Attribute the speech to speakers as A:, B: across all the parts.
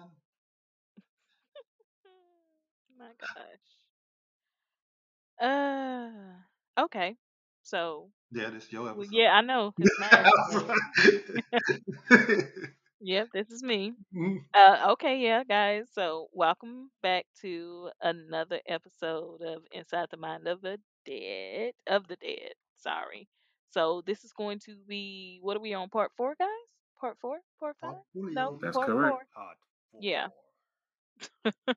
A: mine.
B: My gosh. Uh, okay. So,
A: Yeah, this your episode.
B: yeah, I know it's mine. So, yep, this is me.
A: Mm,
B: Uh, okay, yeah, guys. So, welcome back to another episode of Inside the Mind of the Dead. Of the Dead. Sorry. So, this is going to be what are we on? Part four, guys? Part four? Part five? No,
C: That's
B: part
C: correct.
B: four.
D: Hot four.
B: Yeah.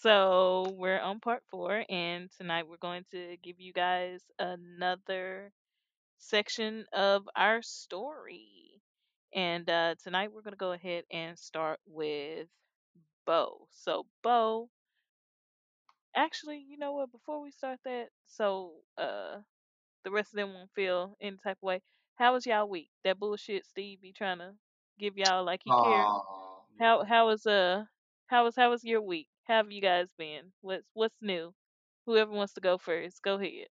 B: So we're on part four, and tonight we're going to give you guys another section of our story. And uh, tonight we're going to go ahead and start with Bo. So, Bo, actually, you know what? Before we start that, so uh, the rest of them won't feel any type of way. How was y'all week? That bullshit Steve be trying to give y'all like he care.
A: Aw.
B: How how was uh how was how was your week? How have you guys been? What's what's new? Whoever wants to go first, go ahead.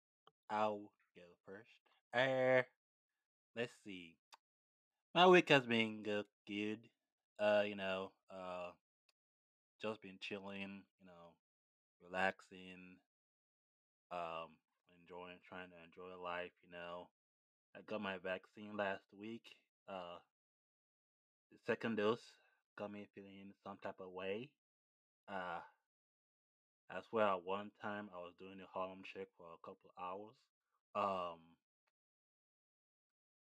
D: I'll go first. Uh, let's see. My week has been good. Good. Uh, you know, uh, just been chilling. You know, relaxing. Um, enjoying, trying to enjoy life. You know, I got my vaccine last week. Uh, the second dose me feeling some type of way. Uh, as well, one time I was doing a Harlem Shake for a couple hours. Um,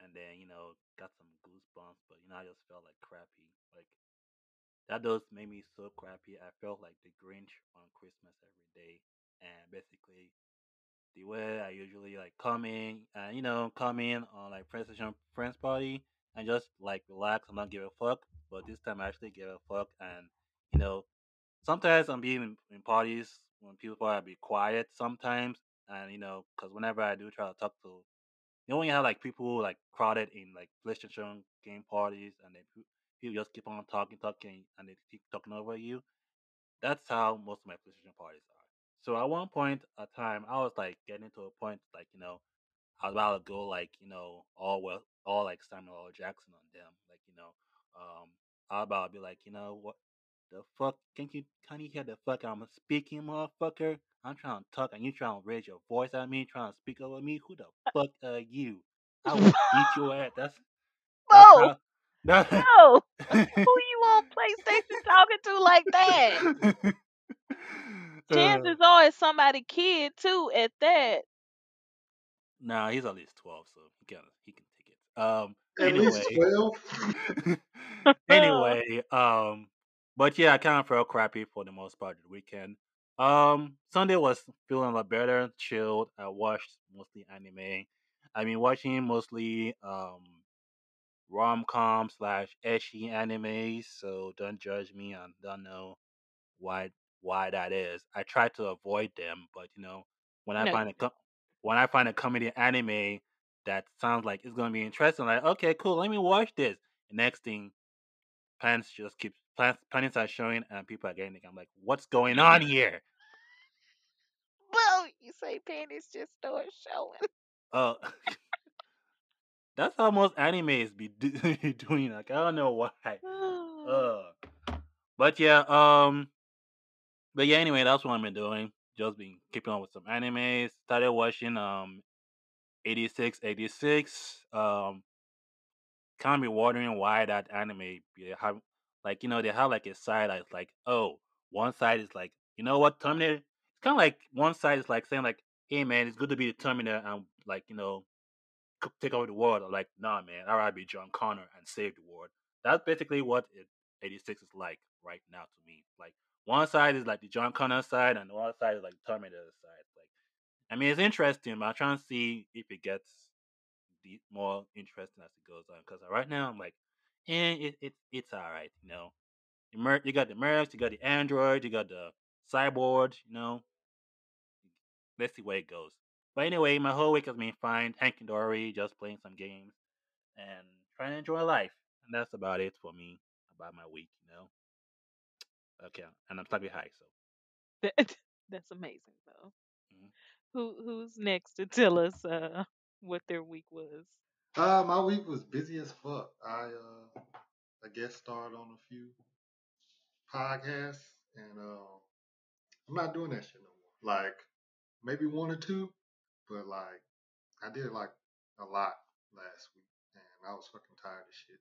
D: and then you know got some goosebumps, but you know I just felt like crappy. Like that does made me so crappy. I felt like the Grinch on Christmas every day, and basically the way I usually like come in and you know come in on like PlayStation friends party and just like relax and not give a fuck. But this time I actually give a fuck, and you know sometimes I'm being in, parties when people are be quiet sometimes, and you know because whenever I do try to talk to you know when you have like people like crowded in like PlayStation game parties and then pe- people just keep on talking, talking, and they keep talking over you. That's how most of my PlayStation parties are. So at one point a time, I was like getting to a point like you know I was about to go like you know all well all like Samuel L. Jackson on them, like you know um I was about to be like you know what the fuck can't you can't you hear the fuck I'm a speaking, motherfucker? I'm trying to talk and you trying to raise your voice at me, trying to speak over me. Who the fuck are you? I will beat your ass. That's that's
B: Bo,
D: how.
B: No. Who you on PlayStation talking to like that?
D: uh,
B: Chances are it's somebody kid too at that.
D: Nah, he's at least twelve, so he can he can take it. Um.
A: At least
D: Anyway.
A: 12.
D: anyway, um, but yeah, I kind of felt crappy for the most part of the weekend. Um, Sunday was feeling a lot better, chilled. I watched mostly anime. I mean, watching mostly um rom com slash ecchi anime. So don't judge me. I don't know why why that is. I try to avoid them, but you know, when I
B: No,
D: find a when I find a comedy anime that sounds like it's gonna be interesting, like okay, cool, let me watch this. Next thing plants just keep plants planets are showing and people are getting it. I'm like, what's going on here?
B: Bo, you say panties just start showing.
D: Uh that's how most animes be do- doing. Like I don't know why. Uh but yeah, um but yeah, anyway, that's what I've been doing. Just been keeping up with some animes. Started watching um 86, 86. Um can't be wondering why that anime be have like you know they have like a side that's like oh one side is like you know what Terminator it's kind of like one side is like saying like hey man it's good to be the Terminator and like you know take over the world or like nah man I'd rather be John Connor and save the world that's basically what it, 86 is like right now to me like one side is like the John Connor side and the other side is like the Terminator side like I mean it's interesting but I'm trying to see if it gets the more interesting as it goes on. Because right now I'm like, eh, it, it it's all right, you know. You, mer- you got the mercs, you got the android, you got the cyborg, you know. Let's see where it goes. But anyway, my whole week has been fine. Hanky dory, just playing some games and trying to enjoy life. And that's about it for me about my week, you know. Okay, and I'm slightly high, so.
B: That, that's amazing though.
D: mhm.
B: Who who's next to tell us uh what their week was?
A: Uh, my week was busy as fuck. I uh, I guess starred on a few
E: podcasts, and uh, I'm not doing that shit no more. Like maybe one or two, but like I did like a lot last week, and I was fucking tired of shit.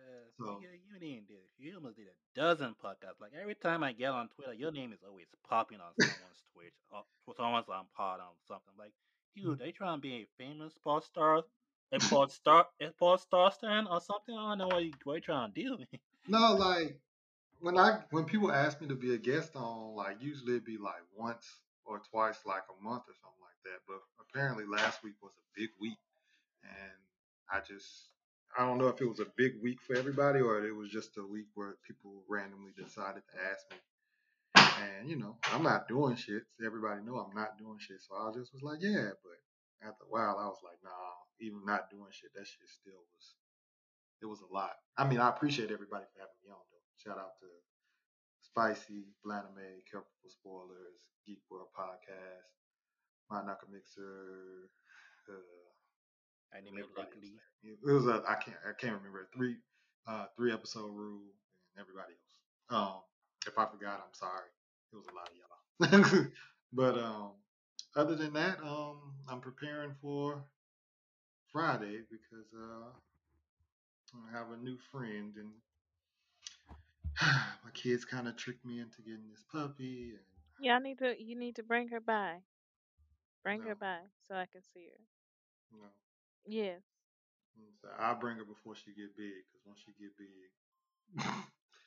D: Uh,
E: So-
D: you, you didn't do it. You almost did a dozen podcasts. Like every time I get on Twitter, your name is always popping on someone's Twitch or or someone's on pod on something. Like, dude, they trying to be a famous sports star, a sports star, a sports star stand or something. I don't know what you what you trying to do.
E: No, like when I when people ask me to be a guest on, like usually it'd be like once or twice, like a month or something like that. But apparently last week was a big week, and I just I don't know if it was a big week for everybody or it was just a week where people randomly decided to ask me. And you know, I'm not doing shit. Everybody know I'm not doing shit, so I just was like, yeah. But after a while, I was like, nah. Even not doing shit, that shit still was it was a lot. I mean, I appreciate everybody for having me on though. Shout out to Spicy, Blaname, Careful Spoilers, Geek World Podcast, My Knuckle Mixer, uh,
D: Weekly.
E: else. It was a I can't I can't remember three uh three episode rule and everybody else. Um, if I forgot, I'm sorry. It was a lot of y'all. but um, other than that, um, I'm preparing for Friday because uh, I have a new friend and my kids kind of tricked me into getting this puppy and
B: Yeah, I need to. You need to bring her by. Bring
E: No.
B: her by so I can see her.
E: you
B: Yes.
E: and so I'll bring her before she get big because once she get big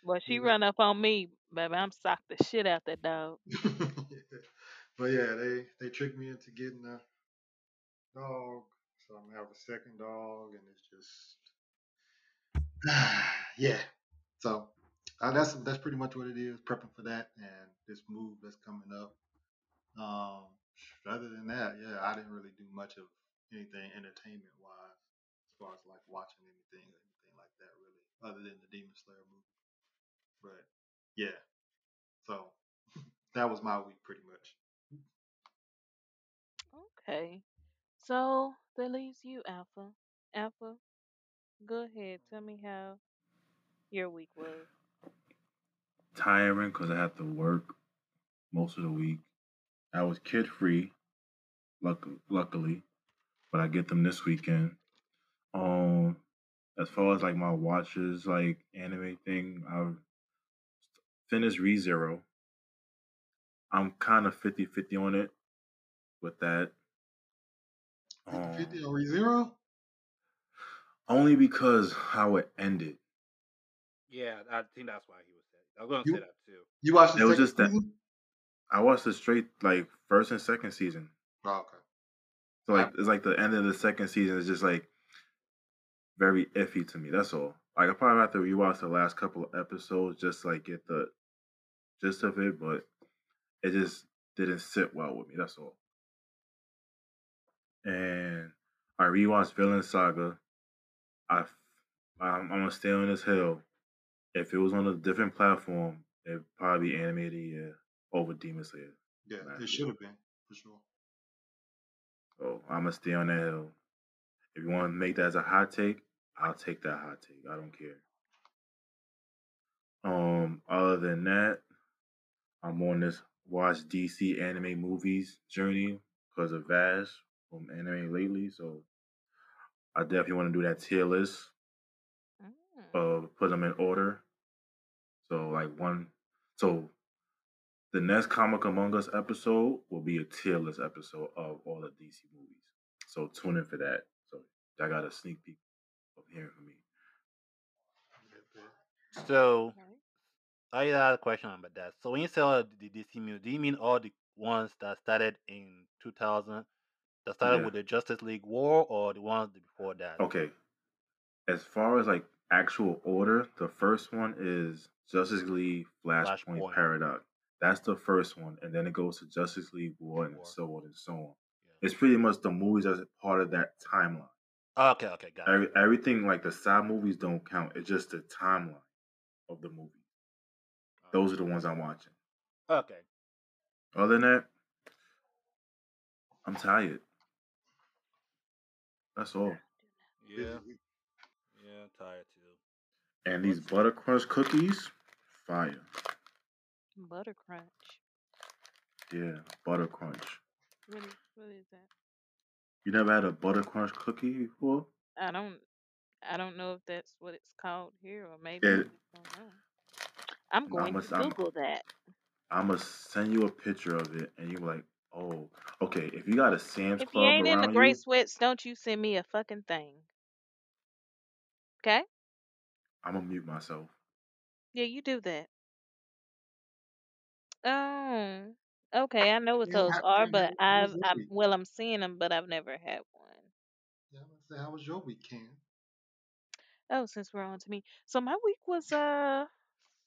B: Well, she run up on me, baby. I'm sock the shit out that dog.
E: but yeah, they they tricked me into getting a dog, so I'm gonna have a second dog, and it's just yeah. So uh, that's that's pretty much what it is. Prepping for that and this move that's coming up. Um, other than that, yeah, I didn't really do much of anything entertainment wise, as far as like watching anything or anything like that, really, other than the Demon Slayer movie. But yeah, so that was my week pretty much.
B: Okay. So that leaves you, Alpha. Alpha, go ahead. Tell me how your week was.
C: tiring because I had to work most of the week. I was kid free, luck- luckily, but I get them this weekend. Um, as far as like my watches, like anime thing, I finished ReZero. I'm kind of 50 50 on it with that.
E: 50
C: Um,
E: 50 on ReZero?
C: only because how it ended.
D: Yeah, I think that's why he was saying. I was gonna say that too.
E: You watched the
C: It was
E: second
C: just that- I watched the straight like first and second season.
E: Oh, okay.
C: So like it's like the end of the second season is just like very iffy to me. That's all. Like I probably have to rewatch the last couple of episodes just to, like get the gist of it, but it just didn't sit well with me. That's all. And I rewatched Vinland Saga. I I'm, I'm gonna stay on this hill. If it was on a different platform, it'd probably be animated year over Demon Slayer.
E: Yeah, it should have been, for sure.
C: So I'm gonna stay on that hill. If you want to make that as a hot take, I'll take that hot take. I don't care. Um, other than that, I'm on this watch DC anime movies journey because of Vash from anime lately. So I definitely want to do that tier list,
B: Mm.
C: uh, put them in order. So like one, so the next Comic Among Us episode will be a tier list episode of all the DC movies. So tune in for that. So I got a sneak peek of hearing from me.
D: So I had a question about that. So when you say all the DC movies, do you mean all the ones that started in 2000, that started
C: Yeah.
D: with the Justice League War, or the ones before that?
C: Okay. As far as like actual order, the first one is Justice League Flashpoint,
D: Flashpoint.
C: Paradox. That's the first one, and then it goes to Justice League War and
D: War.
C: so on and so on.
D: Yeah.
C: It's pretty much the movies as part of that timeline.
D: Okay, okay, got it.
C: Everything like the side movies don't count. It's just the timeline of the movie. Those are the ones I'm watching.
D: Okay.
C: Other than that, I'm tired. That's all.
D: Yeah. Yeah, I'm tired too.
C: And these Buttercrunch cookies, fire.
B: Butter crunch.
C: Yeah, butter crunch.
B: What is what is that?
C: You never had a butter crunch cookie before?
B: I don't I don't know if that's what it's called here or maybe
C: Yeah.
B: I just don't know. I'm
C: I'm
B: going to
C: I'm,
B: Google that.
C: I'm gonna send you a picture of it, and you're like, oh, okay. If you got a Sam's
B: If you ain't in the gray
C: you,
B: sweats, don't you send me a fucking thing. Okay?
C: I'm gonna mute myself.
B: Yeah, you do that. Oh, okay. I know what
A: Yeah,
B: those
A: how,
B: are,
A: yeah,
B: but
A: how, how
B: I've,
A: your
B: I'm
A: week?
B: well, I'm seeing them, but I've never had one.
A: Yeah, gonna say, how was your week, weekend?
B: Oh, since we're on to me, so my week was uh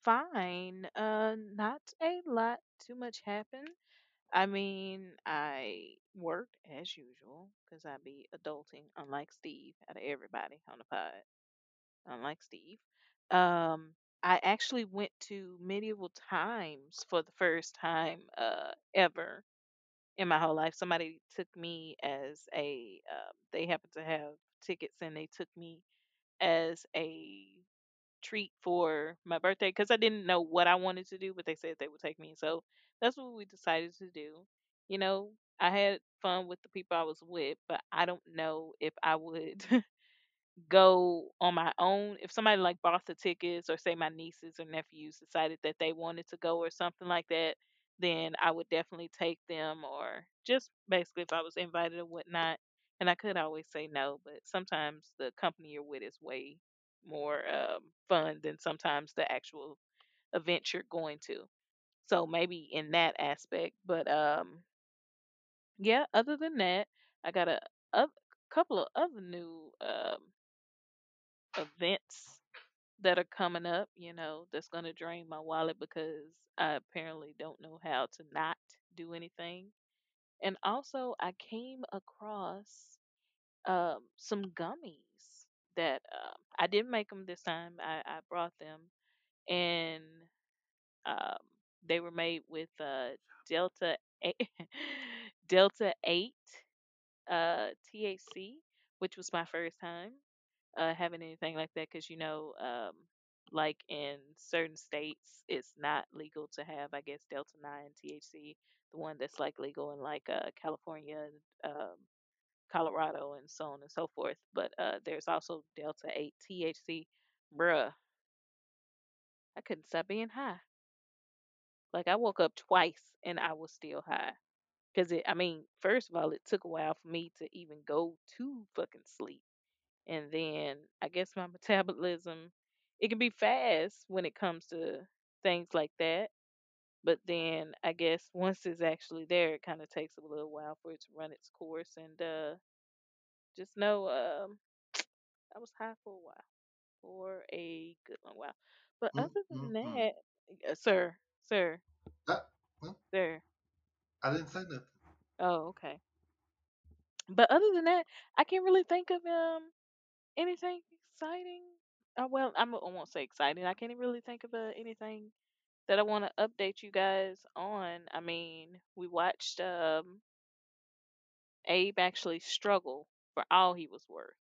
B: fine. Uh, not a lot too much happened. I mean, I worked as usual because I be adulting, unlike Steve, out of everybody on the pod, unlike Steve. Um, I actually went to medieval times for the first time uh ever in my whole life. Somebody took me as a um, they happened to have tickets and they took me as a treat for my birthday because I didn't know what I wanted to do, but they said they would take me. So that's what we decided to do. You know, I had fun with the people I was with, but I don't know if I would go on my own. If somebody like bought the tickets, or say my nieces or nephews decided that they wanted to go or something like that, then I would definitely take them, or just basically if I was invited or whatnot. And I could always say no, but sometimes the company you're with is way more um, fun than sometimes the actual event you're going to. So maybe in that aspect, but um, yeah. Other than that, I got a, a couple of other new um, events that are coming up, you know, that's going to drain my wallet because I apparently don't know how to not do anything. And also, I came across um, some gummies that um, I didn't make them this time. I, I brought them, and um, they were made with uh, Delta eight, Delta Eight uh, THC, which was my first time uh, having anything like that because you know, um, like in certain states, it's not legal to have, I guess, Delta 9 THC, the one that's like legal in like uh, California um, Colorado and so on and so forth. But uh, there's also Delta 8 THC. Bruh, I couldn't stop being high. Like I woke up twice and I was still high. Cause it, I mean, first of all, it took a while for me to even go to fucking sleep. And then I guess my metabolism it can be fast when it comes to things like that. But then I guess once it's actually there, it kind of takes a little while for it to run its course. And uh, just know um, I was high for a while, for a good long while. But
A: Mm,
B: other
A: mm,
B: than
A: mm.
B: that, uh, sir, sir,
A: Uh, well,
B: sir.
A: I didn't say nothing.
B: Oh, okay. But other than that, I can't really think of um anything exciting. Uh, well, I'm, I won't say exciting. I can't really think of uh, anything that I want to update you guys on. I mean, we watched um, Abe actually struggle for all he was worth.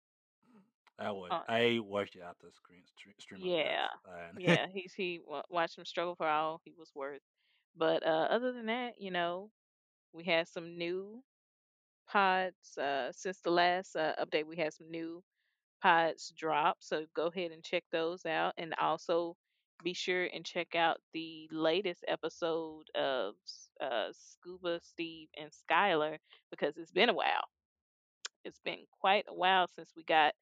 D: I would.
B: Uh,
D: I watched it after the screen stream, stream
B: yeah, yeah, he's he wa- watched him struggle for all he was worth. But uh, other than that, you know, we had some new pods uh, since the last uh, update. We had some new pods drop, so go ahead and check those out, and also be sure and check out the latest episode of uh, Scuba Steve and Skylar because it's been a while. It's been quite a while since we got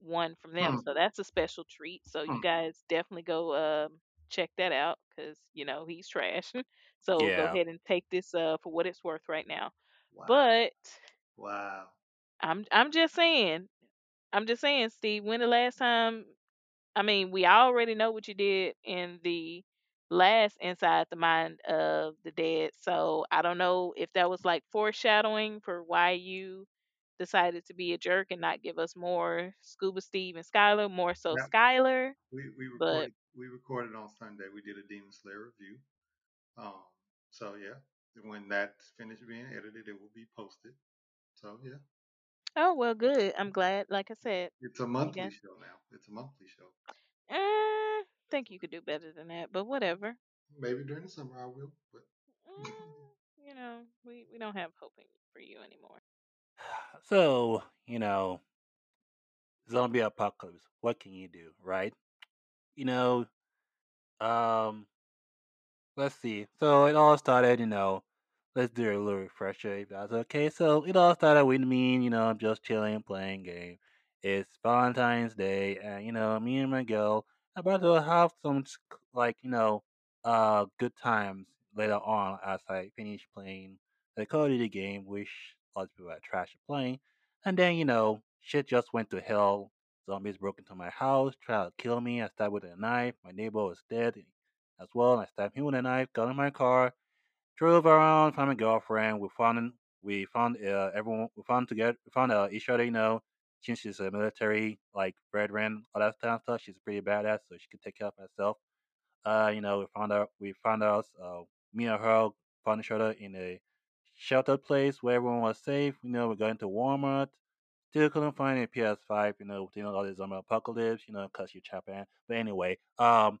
B: one from them,
A: Hmm,
B: so that's a special treat. So
A: hmm.
B: you guys definitely go um, check that out because you know he's trash. so go ahead and take this uh, for what it's worth right now.
A: Wow.
B: But
A: Wow.
B: I'm I'm just saying, I'm just saying, Steve. When the last time I mean, we already know what you did in the last Inside the Mind of the Dead. So I don't know if that was like foreshadowing for why you decided to be a jerk and not give us more Scuba Steve and Skylar, more so
A: Yeah,
B: Skylar.
A: we we
B: But
A: recorded we recorded on Sunday. We did a Demon Slayer review. Um, so yeah, when that's finished being edited, it will be posted. So yeah,
B: oh well, good. I'm glad. Like I said,
A: it's a
B: you
A: monthly show now. It's a monthly show.
B: Eh, think you could do better than that, but whatever.
A: Maybe during the summer I will. But
B: Mm, you know, we, we don't have hope in- for you anymore.
D: So, you know, zombie apocalypse. What can you do, right? You know, um, let's see. So it all started, you know, let's do a little refresher if that's okay. So it all started with me, you know, just chilling, playing game. It's Valentine's Day, and you know, me and my girl about to have some like, you know, uh, good times later on as I finish playing the Call of Duty game, which lots of people are trash at playing. And then, you know, shit just went to hell. Zombies broke into my house, tried to kill me. I stabbed with a knife. My neighbor was dead as well. I stabbed him with a knife, got in my car, drove around, found my girlfriend. We found we found uh, everyone. We found together. We found uh, each other. You know, since she's a military like veteran, all that kind of stuff. She's pretty badass, so she could take care of herself. Uh, you know, we found out. We found out. Uh, me and her found each other in a sheltered place where everyone was safe. You know, we got into Walmart. Still couldn't find a PS5. You know, know all this zombie apocalypse. You know, cause you Japan. But anyway, um,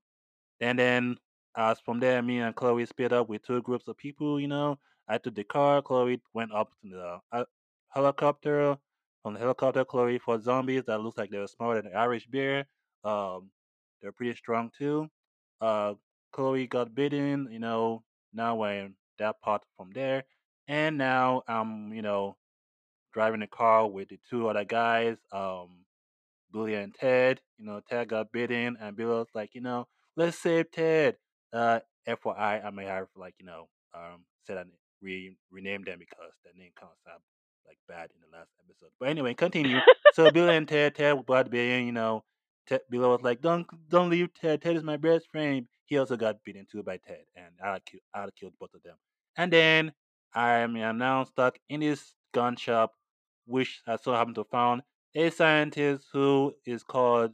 D: and then as from there, me and Chloe split up with two groups of people. You know, I took the car. Chloe went up to the uh, helicopter. From the helicopter, Chloe fought zombies that looks like they were smaller than the Irish beer. Um, they're pretty strong too. Uh, Chloe got bitten. You know, now in that part from there, and now I'm you know driving the car with the two other guys. Um, Billy and Ted. You know, Ted got bitten, and Billy was like, you know, let's save Ted. Uh, FYI, I may have like you know, um, said I re rename them because the name kind of sound like bad in the last episode. But anyway, continue. so Bill and Ted, Ted got bitten. You know, Ted, Billy was like, don't don't leave Ted. Ted is my best friend. He also got beaten too by Ted, and I killed I killed both of them. And then I am now stuck in this gun shop, which I so happen to found a scientist who is called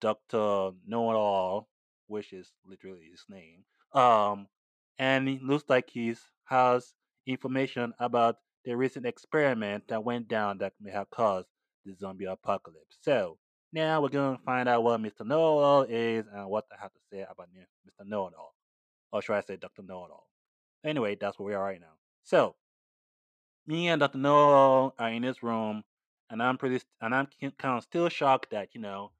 D: Dr. Know It All, which is literally his name. Um, and it looks like he has information about the recent experiment that went down that may have caused the zombie apocalypse. So now we're going to find out what Mr. Know It All is and what I have to say about Mr. Know It All. Or should I say Dr. Know It All? Anyway, that's where we are right now. So, me and Dr. Know It All are in this room and I'm pretty and I'm kind of still shocked that you know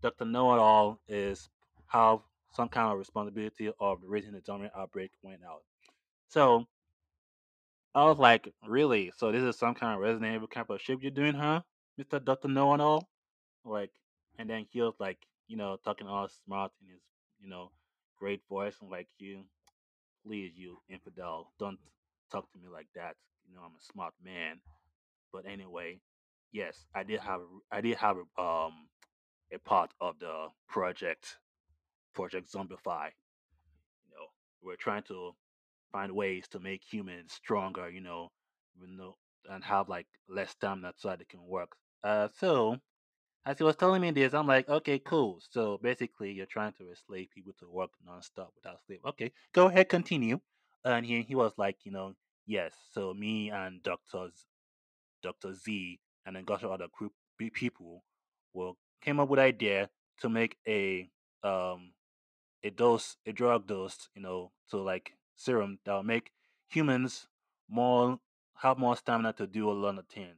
D: Dr. Know It All is have some kind of responsibility of the reason the zombie outbreak went out. So I was like, really? So this is some kind of Resident kind of ship you're doing, huh, Mister Dr. Know It All? Like, and then he was like, you know, talking all smart in his, you know, great voice, and like, you, please, you infidel, don't talk to me like that. You know, I'm a smart man. But anyway, yes, I did have I did have um a part of the project Project Zombify. You know, we're trying to find ways to make humans stronger. You know, even though and have like less stamina so that they can work. Uh, so as he was telling me this, I'm like, okay, cool. So basically, you're trying to enslave people to work nonstop without sleep. Okay, go ahead, continue. And he he was like, you know, yes. So me and doctors Dr. Z, and then got other group people will came up with idea to make a um a dose a drug dose you know to like serum that will make humans more have more stamina to do a lot of things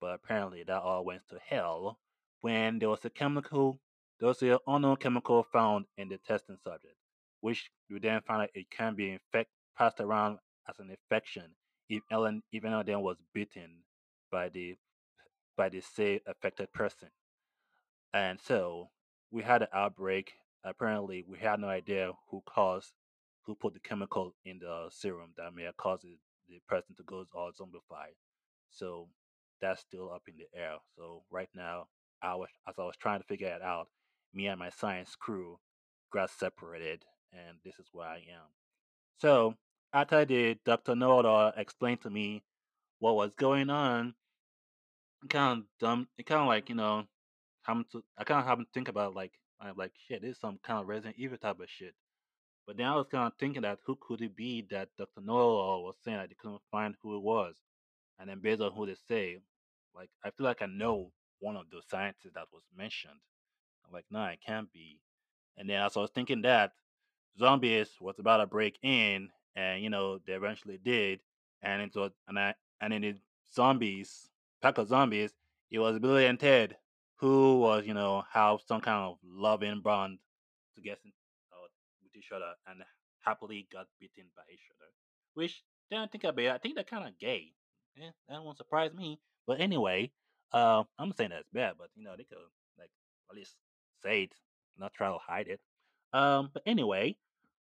D: but apparently that all went to hell when there was a chemical there was an unknown chemical found in the testing subject which we then found out it can be infect passed around as an infection if Ellen even then was bitten by the by the say affected person. And so we had an outbreak. Apparently, we had no idea who caused, who put the chemical in the serum that may have caused the, the person to go all zombified. So that's still up in the air. So right now, I was as I was trying to figure it out, me and my science crew got separated, and this is where I am. So after did, Dr. Know explained to me what was going on kind of dumb. It kind of like you know, to. I kind of having to think about like I'm like shit. This is some kind of Resident Evil type of shit. But then I was kind of thinking that who could it be that Dr. Noel was saying that they couldn't find who it was, and then based on who they say, like I feel like I know one of those scientists that was mentioned. I'm like, nah, it can't be. And then as I was thinking that zombies was about to break in, and you know they eventually did, and it was and I and then the zombies, pack of zombies, it was Billy and Ted who was you know have some kind of loving bond together uh, with each other and happily got beaten by each other. Which then I think about it, I think they're kind of gay. Yeah, that won't surprise me. But anyway, uh, I'm saying that's bad, but you know they could like at least say it, not try to hide it. Um, but anyway,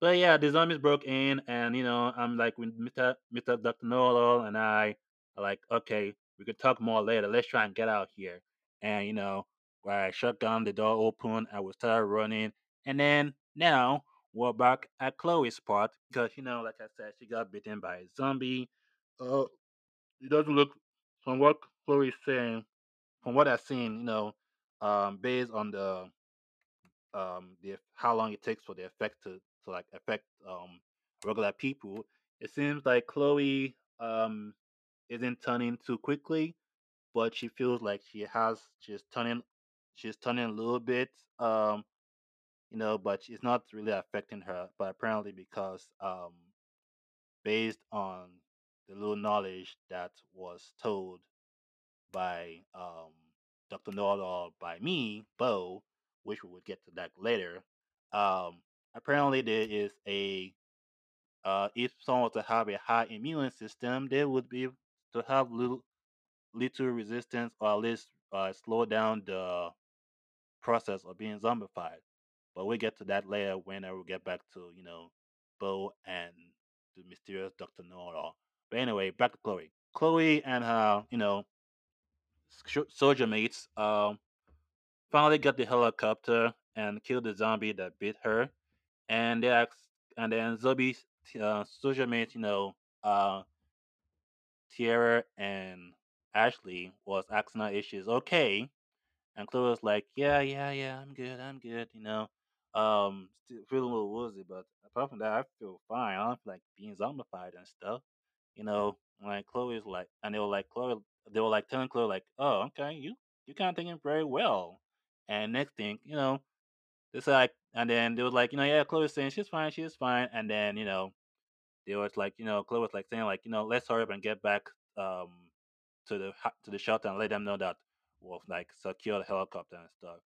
D: but yeah, the zombies broke in, and you know, I'm like with Mr. Mr. Dr. Noel and I are like, okay, we could talk more later. Let's try and get out here. And you know, I shut down the door open, I would start running, and then now we're back at Chloe's spot because you know, like I said, she got bitten by a zombie. Uh, it doesn't look from what Chloe's saying, from what I've seen, you know, um, based on the um the how long it takes for the effect to to like affect um regular people. It seems like Chloe um isn't turning too quickly, but she feels like she has she's turning she's turning a little bit um you know, but it's not really affecting her. But apparently because um based on the little knowledge that was told by um, Dr. Or by me, Bo, which we will get to that later. Um, apparently, there is a uh, if someone to have a high immune system, they would be to have little little resistance or at least uh, slow down the process of being zombified. But we'll get to that later whenever we get back to you know Bo and the mysterious Dr. Noel. But anyway, back to Chloe. Chloe and her, you know, soldier mates um, finally got the helicopter and killed the zombie that bit her. And they asked, and then zombie uh, soldier mates, you know, uh, Tierra and Ashley was asking her if she's okay. And Chloe was like, yeah, yeah, yeah, I'm good, I'm good, you know. Um, still feeling a little woozy, but apart from that, I feel fine. I don't feel like being zombified and stuff. You know, like Chloe's like, and they were like, Chloe, they were like telling Chloe like, oh, okay, you you kind of thinking very well. And next thing, you know, it's like, and then they were like, you know, yeah, Chloe's saying she's fine, she's fine, and then you know, they was like, you know, Chloe was like saying like, you know, let's hurry up and get back um to the to the shelter and let them know that we'll like secure the helicopter and stuff.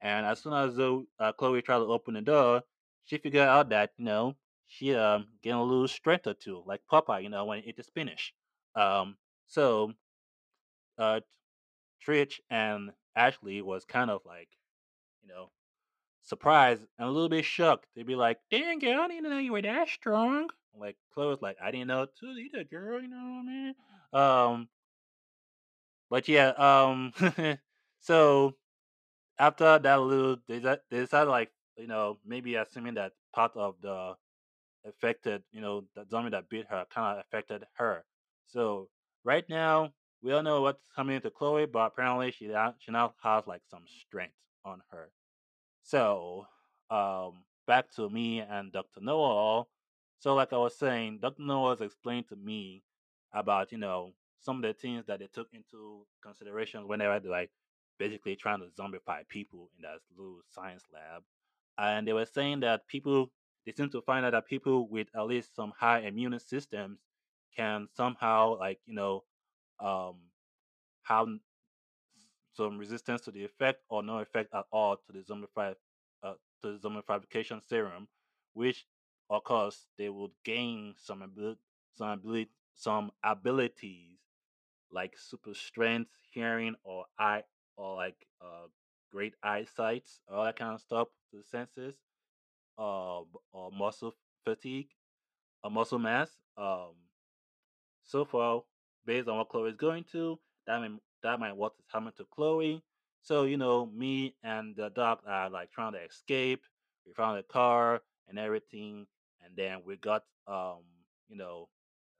D: And as soon as uh, uh, Chloe tried to open the door, she figured out that you know she um getting a little strength or two, like Popeye, you know, when it is spinach. Um, so uh, Trish and Ashley was kind of like, you know, surprised and a little bit shocked. They'd be like, "Dang girl, I didn't know you were that strong." Like Chloe was like, "I didn't know too either, girl. You know what I mean?" Um, but yeah, um, so after that little, they they decided like, you know, maybe assuming that part of the affected, you know, the zombie that beat her kind of affected her. So right now, we don't know what's coming to Chloe, but apparently she now, she now has like some strength on her. So um, back to me and Dr. Noel. So like I was saying, Dr. Noel has explained to me about you know some of the things that they took into consideration whenever they like basically trying to zombify people in that little science lab, and they were saying that people they seem to find out that people with at least some high immune systems can somehow like you know um have some resistance to the effect or no effect at all to the zombified uh, to the zombification serum, which of course they would gain some ability, some some abilities like super strength, hearing, or eye, or like uh, great eyesight, all that kind of stuff to the senses, uh, or muscle fatigue, or muscle mass. Um, so far, based on what Chloe is going to, that might that might what is happening to Chloe. So you know, me and the doc are like trying to escape. We found a car and everything, and then we got um you know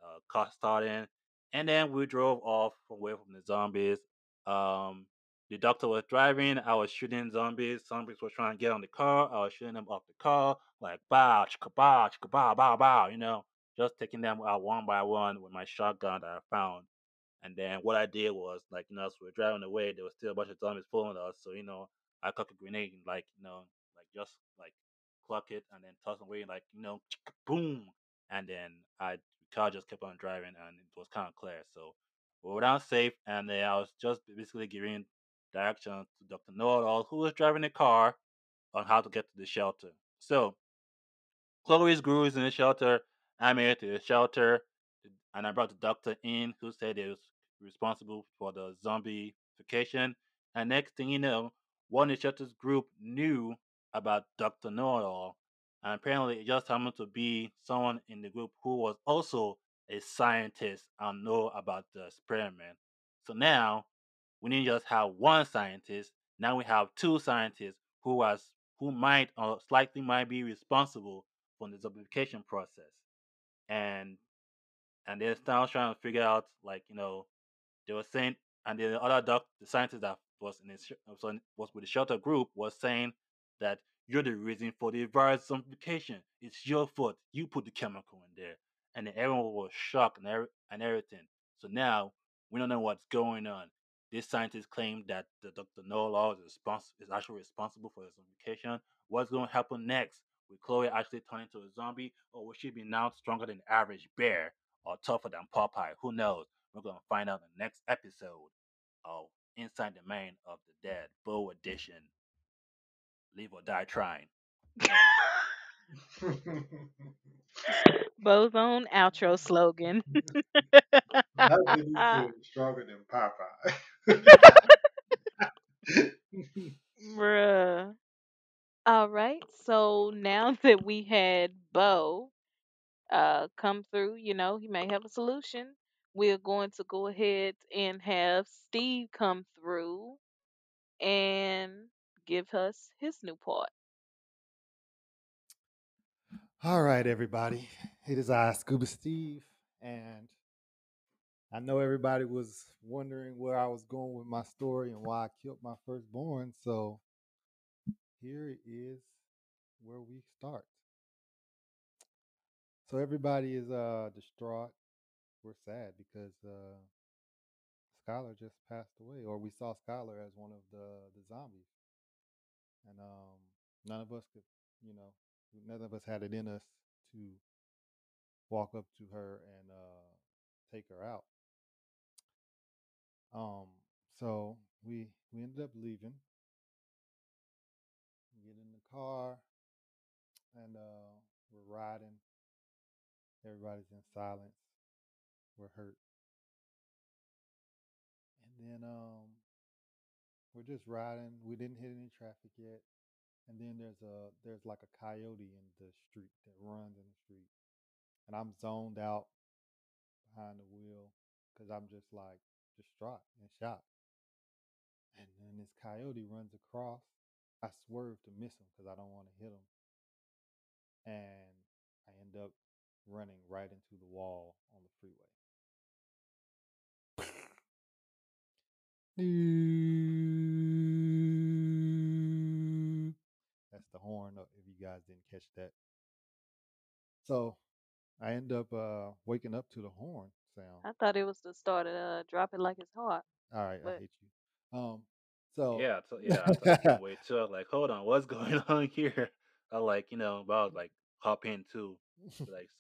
D: uh, car starting, and then we drove off away from the zombies. Um, the doctor was driving. I was shooting zombies. Zombies were trying to get on the car. I was shooting them off the car, like bow, chicka bow, chicka bow, bow, bow. You know, just taking them out one by one with my shotgun that I found. And then what I did was like, you know, as we were driving away, there was still a bunch of zombies following us. So, you know, I cocked a grenade and like, you know, like just like clock it and then toss it away like you know boom and then I car just kept on driving and it was kind of clear. So we were down safe and I was just basically giving directions to Dr. Noel who was driving the car on how to get to the shelter. So Chloe's grew is in the shelter. I made it to the shelter and I brought the doctor in who said he was responsible for the zombification. And next thing you know, one of the shelter's group knew about Dr. Know-it-all. And apparently it just happened to be someone in the group who was also a scientist and know about the experiment. So now we didn't just have one scientist, now we have two scientists who was who might or slightly might be responsible for the zombification process. And and they're now trying to figure out like you know they were saying and then the other doc the scientist that was in was with the shelter group was saying that you're the reason for the virus zombification. It's your fault. You put the chemical in there, and everyone was shocked and, er- and everything. So now we don't know what's going on. This scientist claimed that the Dr. Know-it-all is, respons- is actually responsible for the zombification. What's going to happen next? Will Chloe actually turn into a zombie, or will she be now stronger than average bear? or tougher than Popeye. Who knows? We're gonna find out in the next episode of Inside the Mind of the Dead, Bow Edition. Live or die trying.
B: Bo's own outro slogan.
A: stronger than Popeye.
B: Bruh. All right. So now that we had Bo uh, come through, you know, he may have a solution. We're going to go ahead and have Steve come through and give us his new part.
E: All right, everybody. It is I, Scuba Steve, and I know everybody was wondering where I was going with my story and why I killed my firstborn. So here is where we start. So everybody is uh distraught. We're sad because uh Skylar just passed away, or we saw Skylar as one of the the zombies, and um none of us could, you know, none of us had it in us to walk up to her and uh take her out. Um, so we we ended up leaving, We get in the car, and uh we're riding. Everybody's in silence. We're hurt. And then um we're just riding. We didn't hit any traffic yet. And then there's a there's like a coyote in the street that runs in the street. And I'm zoned out behind the wheel because I'm just like distraught and shocked. And then this coyote runs across. I swerve to miss him because I don't want to hit him. And I end up running right into the wall on the freeway. That's the horn, uh, if you guys didn't catch that. So I end up uh, waking up to the horn sound.
B: I thought it was the start of uh, Drop It Like It's Hot.
E: All right, I hate you. Um, so
D: Yeah, so yeah, I thought the same way too. I was like, hold on, what's going on here? I like, you know, but I was like hop in too. Like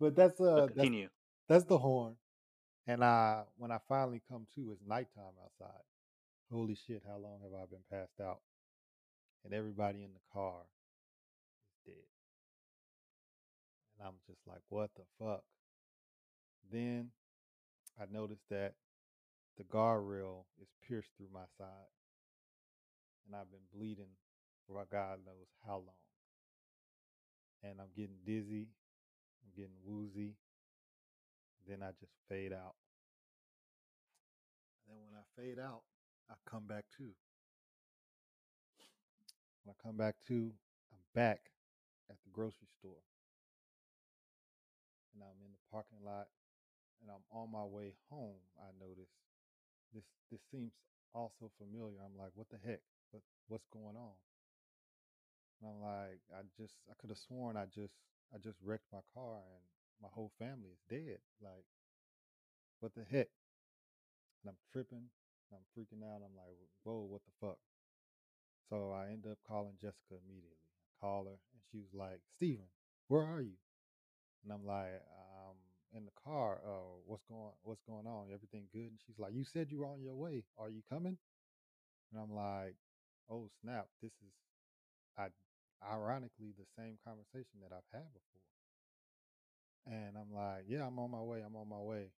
E: but that's
D: but
E: uh that's that's the horn. And I when I finally come to, it's nighttime outside. Holy shit, how long have I been passed out? And everybody in the car is dead. And I'm just like, what the fuck? Then I noticed that the guardrail is pierced through my side. And I've been bleeding for God knows how long. And I'm getting dizzy. I'm getting woozy. Then I just fade out. And then when I fade out, I come back to. When I come back to, I'm back at the grocery store. And I'm in the parking lot and I'm on my way home. I notice this this seems also familiar. I'm like, what the heck? What what's going on? And I'm like, I just I could have sworn I just I just wrecked my car and my whole family is dead. Like, what the heck? And I'm tripping. I'm freaking out. I'm like, whoa, what the fuck? So I end up calling Jessica immediately. I call her and she was like, Steven, where are you? And I'm like, um, in the car. Uh, what's going what's going on? Everything good? And she's like, You said you were on your way. Are you coming? And I'm like, Oh snap, this is I ironically the same conversation that I've had before. And I'm like, Yeah, I'm on my way, I'm on my way.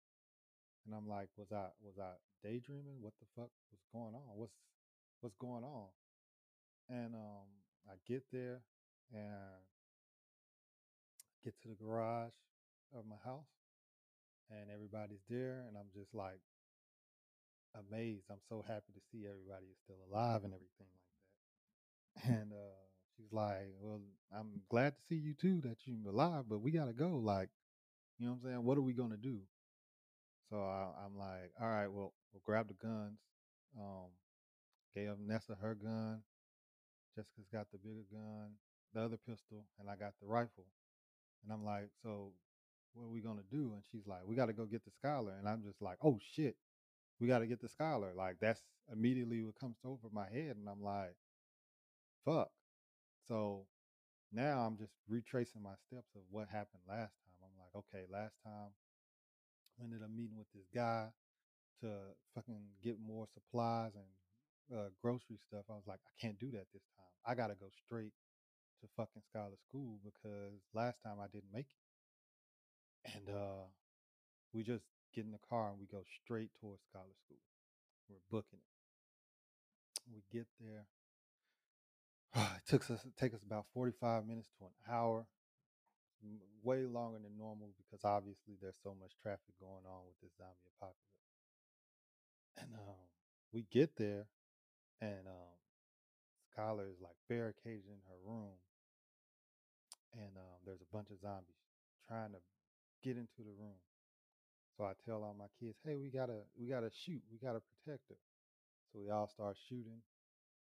E: And I'm like, Was I was I daydreaming? What the fuck was going on? What's what's going on? And um I get there and get to the garage of my house and everybody's there and I'm just like amazed. I'm so happy to see everybody is still alive and everything like that. And uh she's like, Well, I'm glad to see you too that you're alive, but we gotta go. Like, you know what I'm saying? What are we gonna do? So I, I'm like, all right, well, we'll grab the guns. Um, gave Nessa her gun. Jessica's got the bigger gun, the other pistol, and I got the rifle. And I'm like, so what are we gonna do? And she's like, we got to go get the Skylar. And I'm just like, oh shit, we got to get the Skylar. Like that's immediately what comes over my head, and I'm like, fuck. So now I'm just retracing my steps of what happened last time. I'm like, okay, last time I ended up meeting with this guy to fucking get more supplies and uh, grocery stuff. I was like, I can't do that this time. I gotta go straight to fucking Skylar School because last time I didn't make it. And uh, we just get in the car and we go straight towards Skylar School. We're booking it. We get there. it took us take us about 45 minutes to an hour way longer than normal because obviously there's so much traffic going on with this zombie apocalypse. And um, we get there, and um, Skylar is like barricaded in her room, and um, there's a bunch of zombies trying to get into the room. So I tell all my kids, "Hey, we gotta, we gotta shoot. We gotta protect her." So we all start shooting.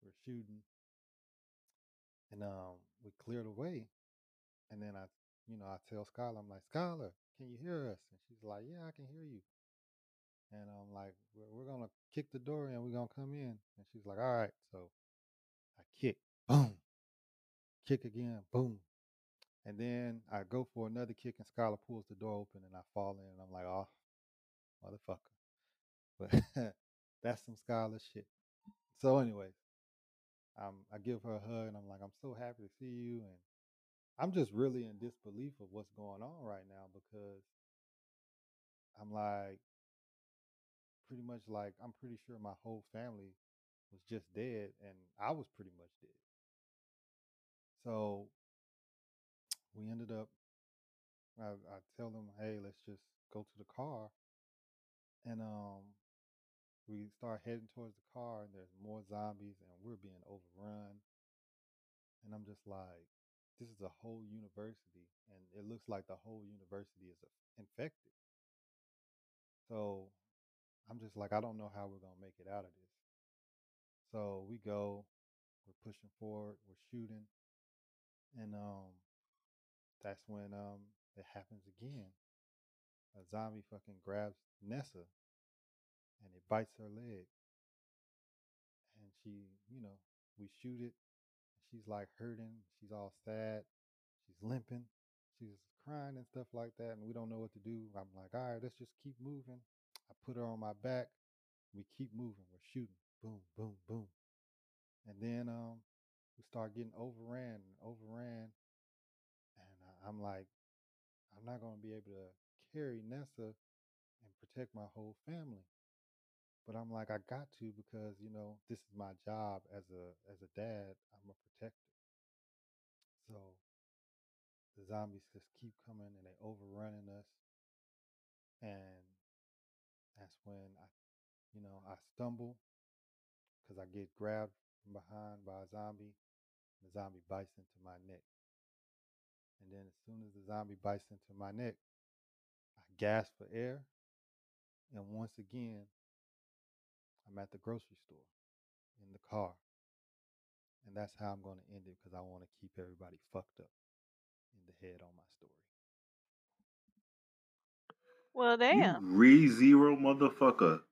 E: We're shooting, and um, we clear the way. And then I, you know, I tell Skylar, I'm like, "Skylar, can you hear us?" And she's like, "Yeah, I can hear you." And I'm like, "We're, we're gonna kick the door and We're gonna come in." And she's like, "All right." So I kick, boom, kick again, boom. And then I go for another kick, and Skylar pulls the door open, and I fall in, and I'm like, "Oh, motherfucker!" But that's some Skylar shit. So, anyways, I give her a hug, and I'm like, "I'm so happy to see you," and I'm just really in disbelief of what's going on right now because I'm like, pretty much like, I'm pretty sure my whole family was just dead, and I was pretty much dead. So we ended up I, I tell them, hey, let's just go to the car. And um, we start heading towards the car, and there's more zombies, and we're being overrun. And I'm just like, this is a whole university, and it looks like the whole university is infected. So I'm just like, I don't know how we're gonna make it out of this. So we go, we're pushing forward, we're shooting, and um, that's when um, it happens again. A zombie fucking grabs Nessa and it bites her leg. And she, you know, we shoot it. She's like hurting. She's all sad. She's limping. She's crying and stuff like that. And we don't know what to do. I'm like, all right, let's just keep moving. I put her on my back. We keep moving. We're shooting. Boom, boom, boom. And then um, we start getting overran and overran. And I'm like, I'm not going to be able to carry Nessa and protect my whole family. But I'm like, I got to because you know this is my job as a as a dad. I'm a protector. So the zombies just keep coming and they overrunning us, and that's when I, you know, I stumble because I get grabbed from behind by a zombie. The zombie bites into my neck, and then as soon as the zombie bites into my neck, I gasp for air, and once again, I'm at the grocery store in the car. And that's how I'm going to end it because I want to keep everybody fucked up in the head on my story.
B: Well,
C: You
B: damn.
C: re zero motherfucker.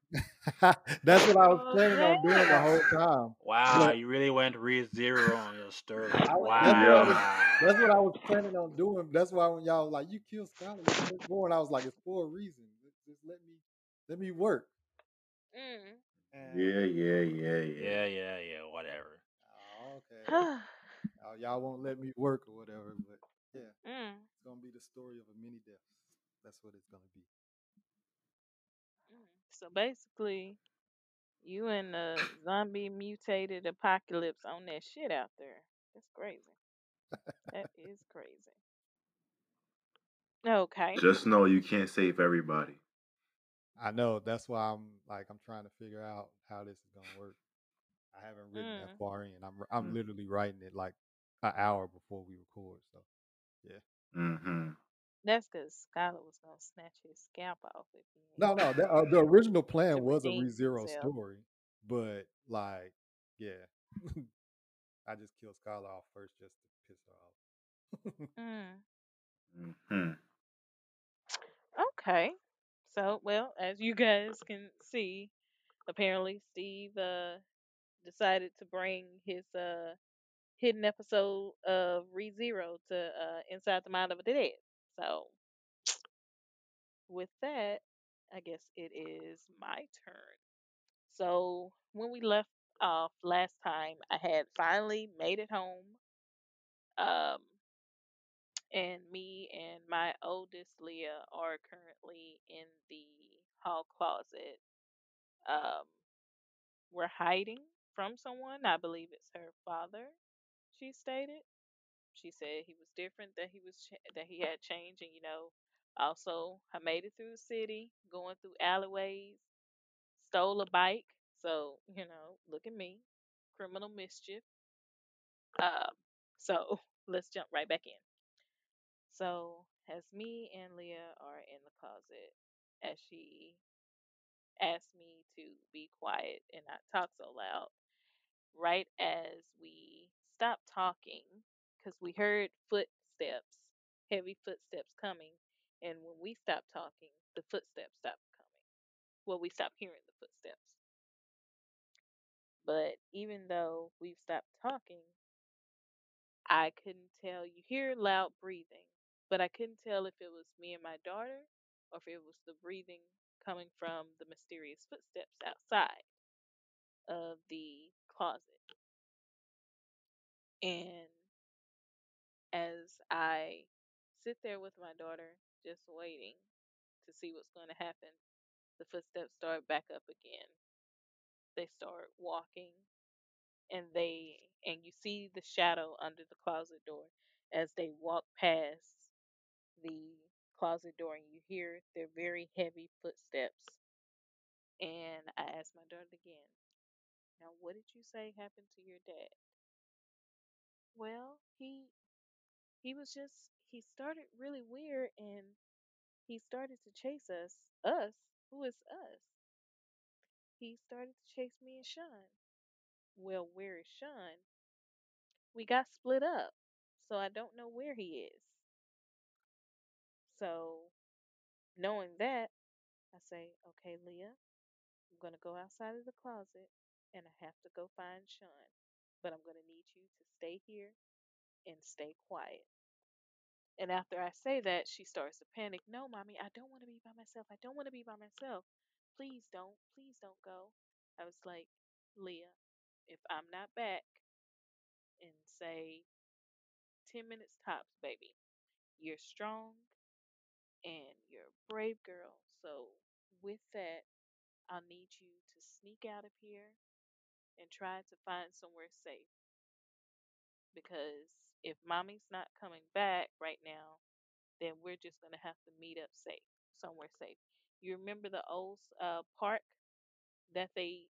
E: That's what I was
B: Oh,
E: planning on doing the whole time.
D: Wow,
E: But
D: you really went re zero on your story.
E: I, that's what I was. That's what I was planning on doing. That's why when y'all was like, "You killed Skylar the firstborn," I was like, "It's for a reason. Just, just let me, let me work."
B: Mm.
E: And
C: Yeah, yeah, yeah, yeah.
D: Yeah, yeah, yeah, whatever.
E: oh, okay, y'all, y'all won't let me work or whatever. But yeah,
B: mm.
E: it's gonna be the story of a many deaths. That's what it's gonna be.
B: Mm. So basically, you and the zombie mutated apocalypse on that shit out there. That's crazy. That is crazy. Okay.
C: Just know you can't save everybody.
E: I know. That's why I'm like I'm trying to figure out how this is gonna work. I haven't written
B: Mm.
E: that far in. I'm I'm
C: Mm.
E: literally writing it like an hour before we record. So yeah.
C: Mm-hmm.
B: That's because Skylar was gonna snatch his scalp off if he
E: No, no. That, uh, the original plan was a
B: redeem
E: ReZero
B: himself.
E: story, but like, yeah, I just killed Skylar off first just to piss her off.
B: Mm.
C: Mm-hmm.
B: Okay. So, well, as you guys can see, apparently Steve uh decided to bring his uh hidden episode of ReZero to uh Inside the Mind of the Dead. So, with that, I guess it is my turn. So, when we left off last time, I had finally made it home. Um and me and my oldest Leah are currently in the hall closet. Um, we're hiding from someone. I believe it's her father. She stated. She said he was different. That he was ch- that he had changed, and you know, also I made it through the city, going through alleyways, stole a bike. So you know, look at me, criminal mischief. Um, so let's jump right back in. So, as me and Leah are in the closet, as she asked me to be quiet and not talk so loud, right as we stopped talking, because we heard footsteps, heavy footsteps coming, and when we stopped talking, the footsteps stopped coming. Well, we stopped hearing the footsteps. But even though we've stopped talking, I couldn't tell. You hear loud breathing, but I couldn't tell if it was me and my daughter or if it was the breathing coming from the mysterious footsteps outside of the closet. And as I sit there with my daughter, just waiting to see what's going to happen, the footsteps start back up again. They start walking, and they and you see the shadow under the closet door as they walk past the closet door and you hear their very heavy footsteps. And I asked my daughter again, Now, what did you say happened to your dad? Well, he he was just he started really weird and he started to chase us. Us? Who is us? He started to chase me and Sean. Well, where is Sean? We got split up. So I don't know where he is. So knowing that, I say, Okay, Leah, I'm going to go outside of the closet and I have to go find Sean. But I'm going to need you to stay here and stay quiet. And after I say that, she starts to panic. No, mommy, I don't want to be by myself. I don't want to be by myself. Please don't. Please don't go. I was like, Leah, if I'm not back in, say, 10 minutes tops, baby, you're strong and you're a brave girl. So, with that, I'll need you to sneak out of here and try to find somewhere safe because if mommy's not coming back right now, then we're just going to have to meet up safe, somewhere safe. You remember the old uh, park that they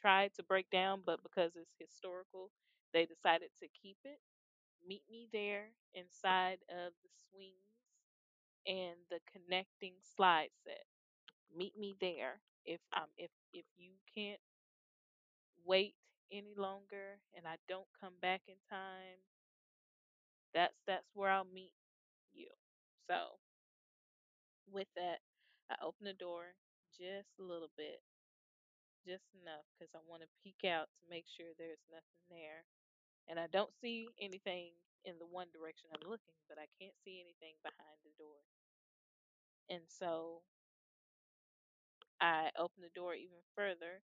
B: tried to break down, but because it's historical, they decided to keep it? Meet me there inside of the swings and the connecting slide set. Meet me there. If um if if you can't wait any longer and I don't come back in time, that's that's where I'll meet you. So with that, I open the door just a little bit just enough because I want to peek out to make sure there's nothing there. And I don't see anything in the one direction I'm looking, but I can't see anything behind the door. And so I open the door even further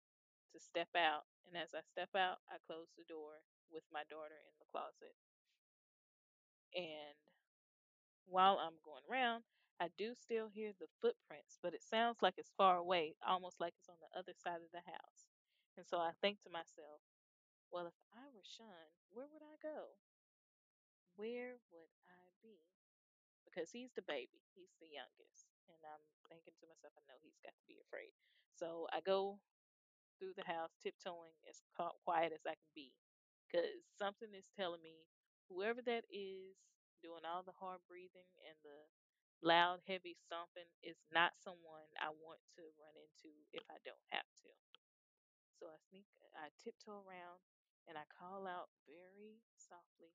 B: to step out. And as I step out, I close the door with my daughter in the closet. And while I'm going around, I do still hear the footprints, but it sounds like it's far away, almost like it's on the other side of the house. And so I think to myself, well, if I were Sean, where would I go? Where would I be? Because he's the baby, he's the youngest. And I'm thinking to myself, I know he's got to be afraid. So I go through the house, tiptoeing as quiet as I can be, because something is telling me whoever that is doing all the hard breathing and the loud, heavy stomping is not someone I want to run into if I don't have to. So I sneak, I tiptoe around, and I call out very softly.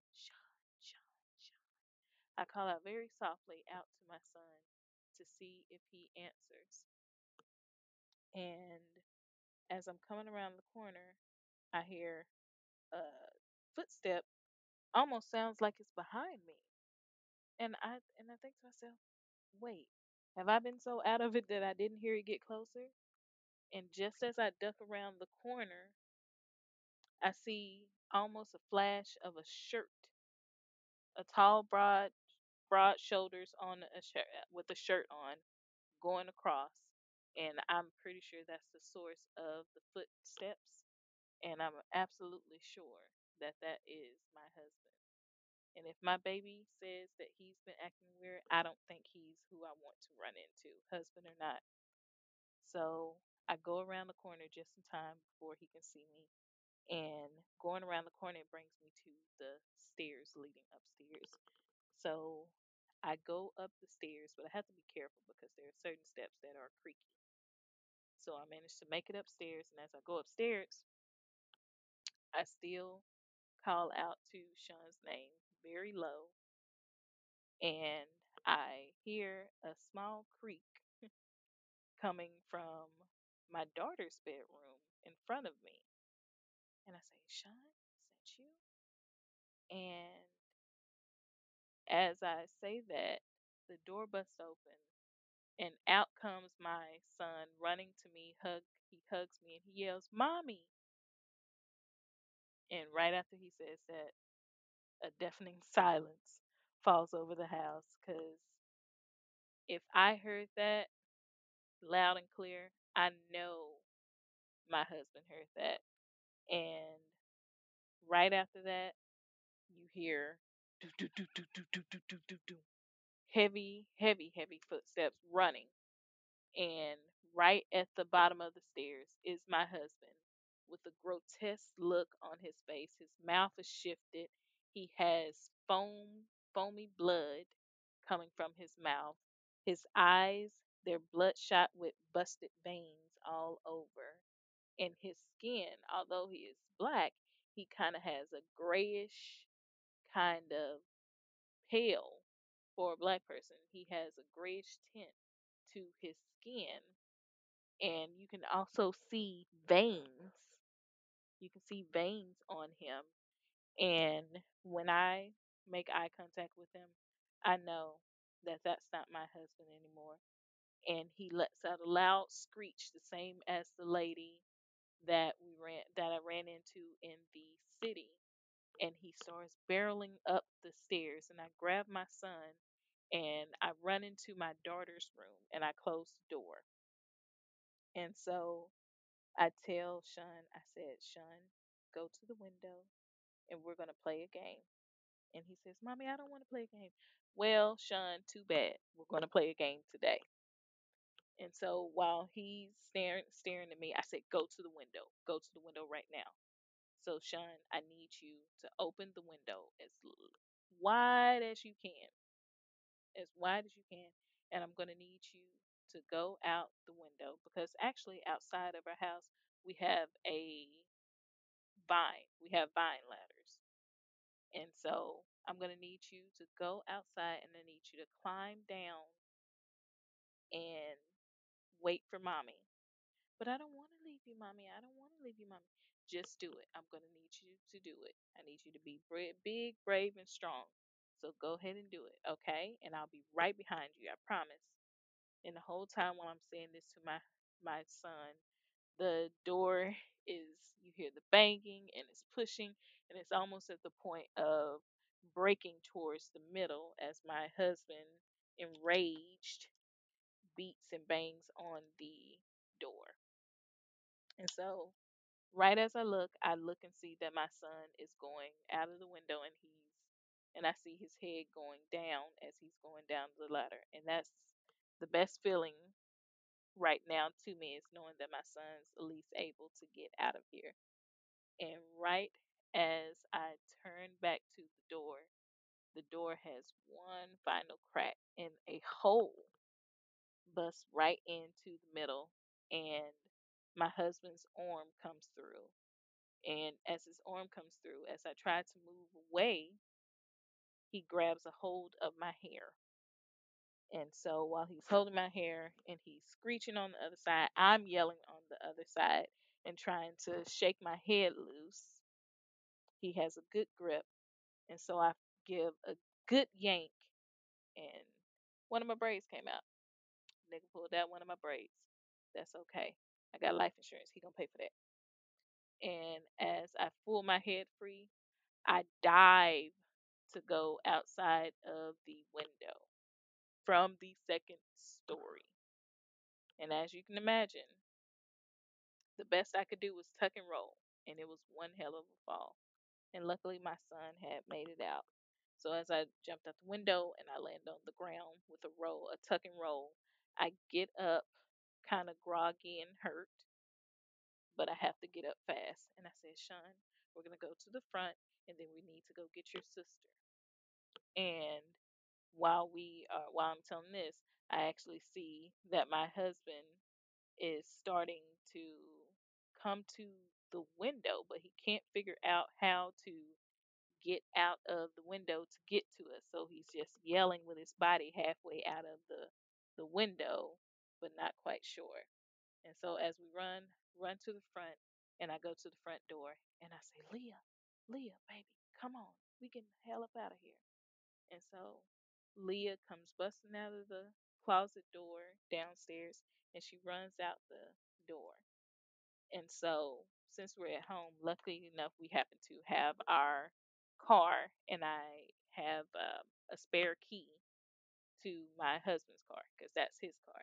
B: I call out very softly out to my son to see if he answers. And as I'm coming around the corner, I hear a footstep almost sounds like it's behind me. And I and I think to myself, wait, have I been so out of it that I didn't hear it get closer? And just as I duck around the corner, I see almost a flash of a shirt, a tall, broad, broad shoulders on a shirt with a shirt on, going across. And I'm pretty sure that's the source of the footsteps. And I'm absolutely sure that that is my husband. And if my baby says that he's been acting weird, I don't think he's who I want to run into, husband or not. So I go around the corner just in time before he can see me. And going around the corner brings me to the stairs leading upstairs. So I go up the stairs, but I have to be careful because there are certain steps that are creaky. So I managed to make it upstairs, and as I go upstairs, I still call out to Sean's name very low, and I hear a small creak coming from my daughter's bedroom in front of me. And I say, Sean, is that you? And as I say that, the door busts open and out comes my son running to me, hug he hugs me and he yells, Mommy And right after he says that, a deafening silence falls over the house because if I heard that loud and clear, I know my husband heard that. And right after that, you hear do do do do do do do do do do heavy, heavy, heavy footsteps running. And right at the bottom of the stairs is my husband with a grotesque look on his face. His mouth is shifted. He has foam, foamy blood coming from his mouth. His eyes, they're bloodshot with busted veins all over. And his skin, although he is black, he kind of has a grayish, kind of pale for a black person. He has a grayish tint to his skin. And you can also see veins. You can see veins on him. And when I make eye contact with him, I know that that's not my husband anymore. And he lets out a loud screech, the same as the lady that we ran that I ran into in the city. And he starts barreling up the stairs, and I grab my son and I run into my daughter's room and I close the door. And so I tell Sean, I said, Sean, go to the window and we're going to play a game. And he says, Mommy, I don't want to play a game. Well, Sean, too bad. We're going to play a game today. And so while he's staring staring at me, I said, Go to the window. Go to the window right now. So, Sean, I need you to open the window as wide as you can. As wide as you can. And I'm going to need you to go out the window because actually, outside of our house, we have a vine. We have vine ladders. And so I'm going to need you to go outside and I need you to climb down and wait for mommy But I don't want to leave you, mommy. I don't want to leave you, mommy. Just do it. I'm going to need you to do it. I need you to be big, brave, and strong. So go ahead and do it, okay? And I'll be right behind you. I promise. And the whole time while I'm saying this to my my son, the door is you hear the banging and it's pushing and it's almost at the point of breaking towards the middle as my husband enraged beats and bangs on the door. And so right as I look, I look and see that my son is going out of the window and he's and I see his head going down as he's going down the ladder. And that's the best feeling right now to me is knowing that my son's at least able to get out of here. And right as I turn back to the door, the door has one final crack and a hole busts right into the middle and my husband's arm comes through. And as his arm comes through, as I try to move away, he grabs a hold of my hair. And so while he's holding my hair and he's screeching on the other side, I'm yelling on the other side and trying to shake my head loose. He has a good grip. And so I give a good yank and one of my braids came out. Nigga pulled out one of my braids. That's okay. I got life insurance. He gonna pay for that. And as I pull my head free, I dive to go outside of the window from the second story. And as you can imagine, the best I could do was tuck and roll, and it was one hell of a fall. And luckily, my son had made it out. So as I jumped out the window and I land on the ground with a roll, a tuck and roll, I get up kind of groggy and hurt, but I have to get up fast. And I said, Sean, we're going to go to the front and then we need to go get your sister. And while we are, while I'm telling this, I actually see that my husband is starting to come to the window, but he can't figure out how to get out of the window to get to us. So he's just yelling with his body halfway out of the the window, but not quite sure. And so as we run, run to the front, and I go to the front door and I say, Leah, Leah, baby, come on. We getting the hell up out of here. And so Leah comes busting out of the closet door downstairs and she runs out the door. And so since we're at home, luckily enough, we happen to have our car and I have um, a spare key to my husband's car because that's his car.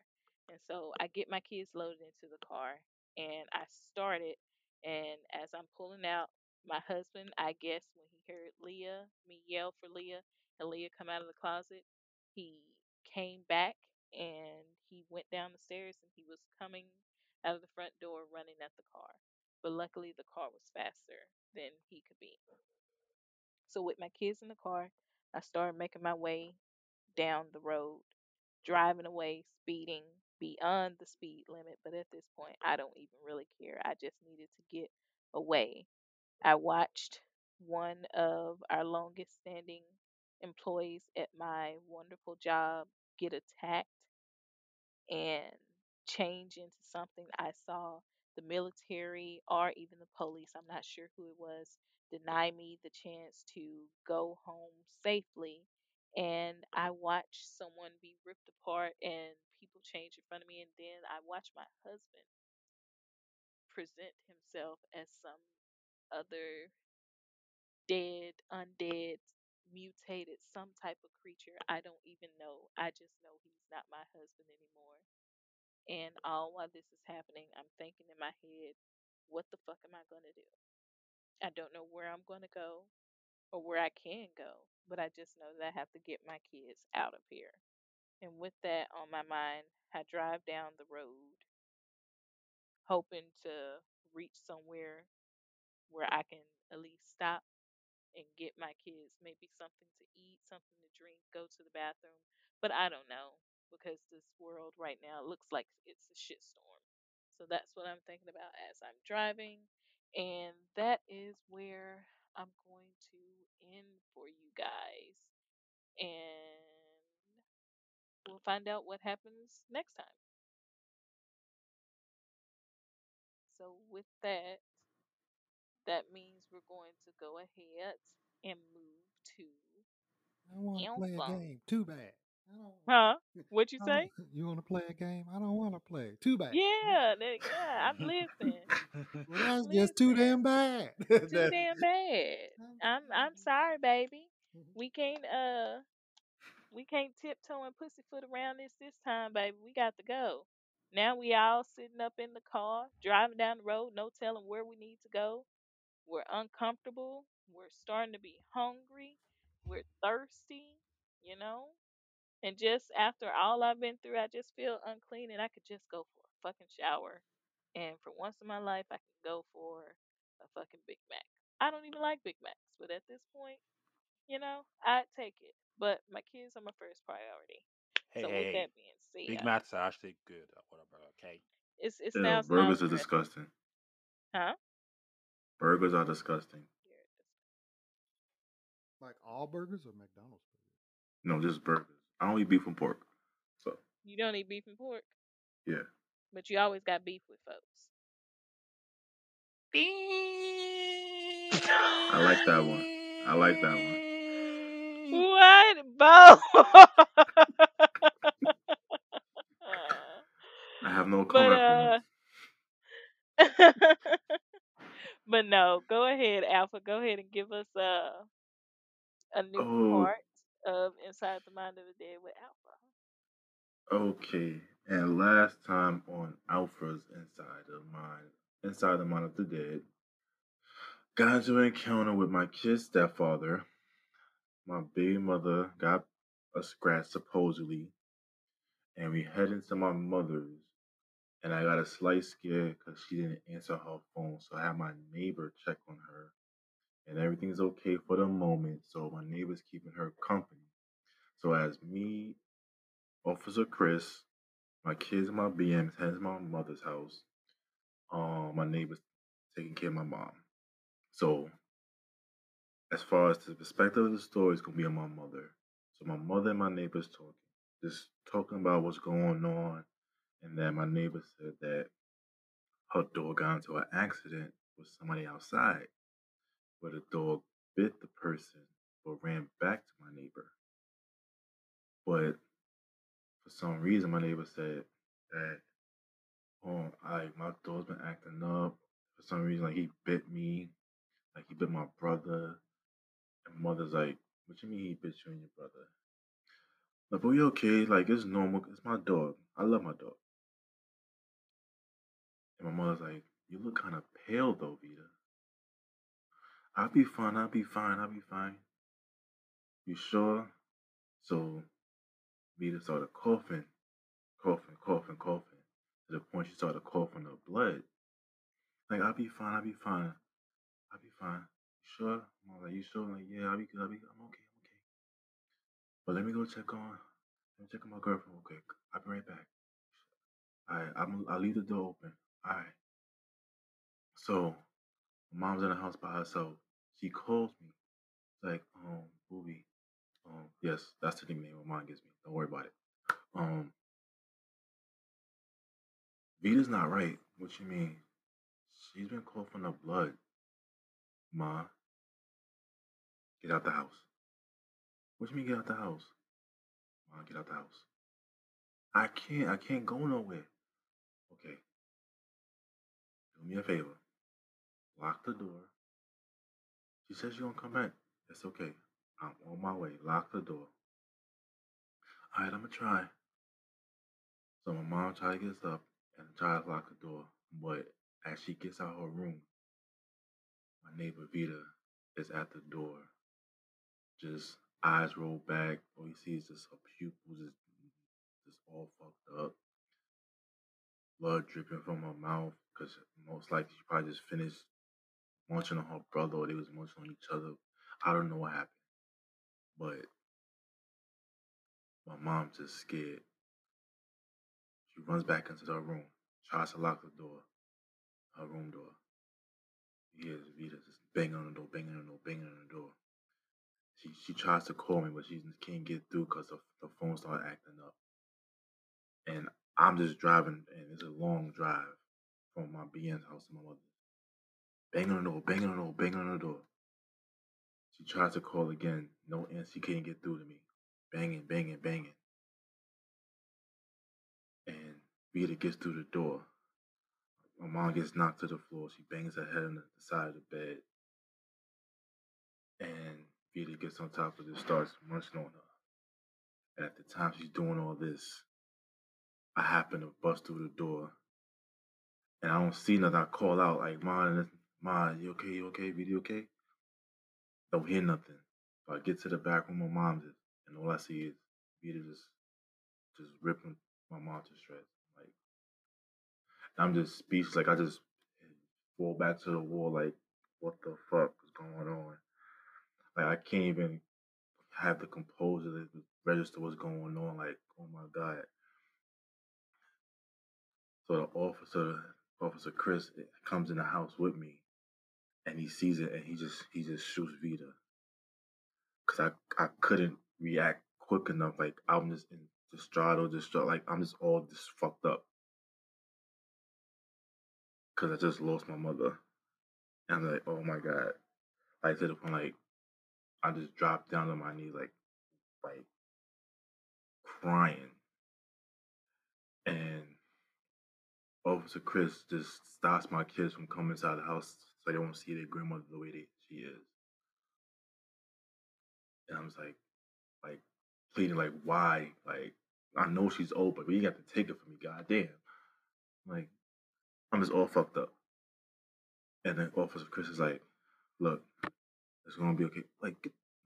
B: And so I get my kids loaded into the car and I start it. And as I'm pulling out, my husband, I guess when he heard Leah, me yell for Leah, and Leah come out of the closet, he came back and he went down the stairs and he was coming out of the front door running at the car. But luckily, the car was faster than he could be. So, with my kids in the car, I started making my way down the road, driving away, speeding beyond the speed limit. But at this point, I don't even really care. I just needed to get away. I watched one of our longest standing employees at my wonderful job get attacked and change into something I saw the military or even the police, I'm not sure who it was, deny me the chance to go home safely. And I watched someone be ripped apart and people change in front of me. And then I watch my husband present himself as some other dead, undead, mutated, some type of creature. I don't even know. I just know he's not my husband anymore. And all while this is happening, I'm thinking in my head, what the fuck am I going to do? I don't know where I'm going to go or where I can go, but I just know that I have to get my kids out of here. And with that on my mind, I drive down the road hoping to reach somewhere where I can at least stop and get my kids maybe something to eat, something to drink, go to the bathroom. But I don't know because this world right now looks like it's a shitstorm. So that's what I'm thinking about as I'm driving. And that is where I'm going to end for you guys. And we'll find out what happens next time. so with that, that means we're going to go ahead and move to
E: I want to play a game. Too bad.
B: Huh? What'd you say?
E: you want to play a game? I don't want to play. Too bad.
B: Yeah, that, yeah, I'm listening.
E: Well, that's just too damn bad.
B: Too damn bad. I'm I'm sorry, baby.
E: Mhm.
B: We can't uh we can't tiptoe and pussyfoot around this this time, baby. We got to go. Now we all sitting up in the car, driving down the road, no telling where we need to go. We're uncomfortable. We're starting to be hungry. We're thirsty, you know? And just after all I've been through, I just feel unclean and I could just go for a fucking shower. And for once in my life, I can go for a fucking Big Mac. I don't even like Big Macs, but at this point, you know, I'd take it. But my kids are my first priority.
D: Hey,
B: so
D: hey,
B: with that being said,
D: Big Macs are actually good. Whatever. Okay.
B: it's it
C: Yeah,
B: sounds
C: burgers are
B: non-threatening.
C: disgusting.
B: Huh?
C: Burgers are disgusting.
E: Like all burgers or McDonald's burgers?
C: No, just burgers. I don't eat beef and pork. So
B: You don't eat beef and pork,
C: yeah.
B: but you always got beef with folks. Beef.
C: I like that one. I like that one.
B: What, Bo?
C: I have no
B: but uh, but no, go ahead, Alpha. Go ahead and give us uh, a new
C: Oh,
B: part of Inside the Mind of the Dead with Alpha.
C: okay. And last time on Alpha's Inside the Mind, Inside the Mind of the Dead, got into an encounter with my kid's stepfather. My baby mother got a scratch supposedly, and we head into my mother's, and I got a slight scare because she didn't answer her phone. So I had my neighbor check on her, and everything's okay for the moment. So my neighbor's keeping her company. So as me, Officer Chris, my kids, and my BMs heading to my mother's house, um, my neighbor's taking care of my mom. So as far as the perspective of the story is gonna be on my mother. So my mother and my neighbors talking, just talking about what's going on, and then my neighbor said that her dog got into an accident with somebody outside, where the dog bit the person but ran back to my neighbor. But for some reason, my neighbor said that, oh, I my dog's been acting up. For some reason, like he bit me, like he bit my brother. And mother's like, what you mean he bit you and your brother? Like, but we okay. Like, it's normal. It's my dog. I love my dog. And my mother's like, you look kind of pale though, Vita. I'll be fine. I'll be fine. I'll be fine. You sure? So Vita started coughing, coughing, coughing, coughing, to the point she started coughing up blood. Like, I'll be fine. I'll be fine. I'll be fine. Sure? I'm like, you sure? Like, yeah, I'll be good. I'll be I'm okay. I'm okay. But let me go check on let me check on my girlfriend real quick. I'll be right back. Alright, I'm I'll leave the door open. Alright. So my mom's in the house by herself. She calls me. It's like, um, Booby. Um, yes, that's the nickname my mom gives me. Don't worry about it. Um Vita's not right. What you mean? She's been coughing up blood. Ma, get out the house. What you mean get out the house? Ma, get out the house. I can't. I can't go nowhere. Okay. Do me a favor. Lock the door. She says she's gonna come back. That's okay. I'm on my way. Lock the door. Alright, I'm gonna try. So my mom tries to get up and tries to lock the door. But as she gets out her room, my neighbor Vita is at the door. Just eyes roll back. All you see is just her pupils is just all fucked up. Blood dripping from her mouth because most likely she probably just finished munching on her brother or they was munching on each other. I don't know what happened. But my mom's just scared. She runs back into her room, tries to lock the door, her room door. He hears Vita just banging on the door, banging on the door, banging on the door. She she tries to call me, but she can't get through because the, the phone started acting up. And I'm just driving, and it's a long drive. from my BN's house to my mother. Banging on the door, banging on the door, banging on the door. She tries to call again. No answer. She can't get through to me. Banging, banging, banging. And Vita gets through the door. My mom gets knocked to the floor. She bangs her head on the side of the bed. And Vita gets on top of it, starts munching on her. And at the time she's doing all this, I happen to bust through the door. And I don't see nothing. I call out like, "Ma, Ma, you okay? You okay? Vita, you okay?" Don't hear nothing. So I get to the back room my mom's is, and all I see is Vita just just ripping my mom to shreds. Like I'm just speechless. Like I just fall back to the wall. Like what the fuck is going on? Like I can't even have the composure to register what's going on. Like oh my god. So the officer, Officer Chris, eh, comes in the house with me, and he sees it, and he just he just shoots Vita, cause I I couldn't react quick enough. Like I'm just in distraught, or distraught. Like I'm just all just fucked up, cause I just lost my mother, and I'm like, oh my god, like to the point like I just dropped down on my knees, like like crying, and Officer Chris just stops my kids from coming inside the house so they won't see their grandmother the way they, she is. And I'm just like, like pleading, like, why? Like, I know she's old, but you got to take it from me, goddamn. Like, I'm just all fucked up. And then Officer Chris is like, look, it's gonna be okay. Like,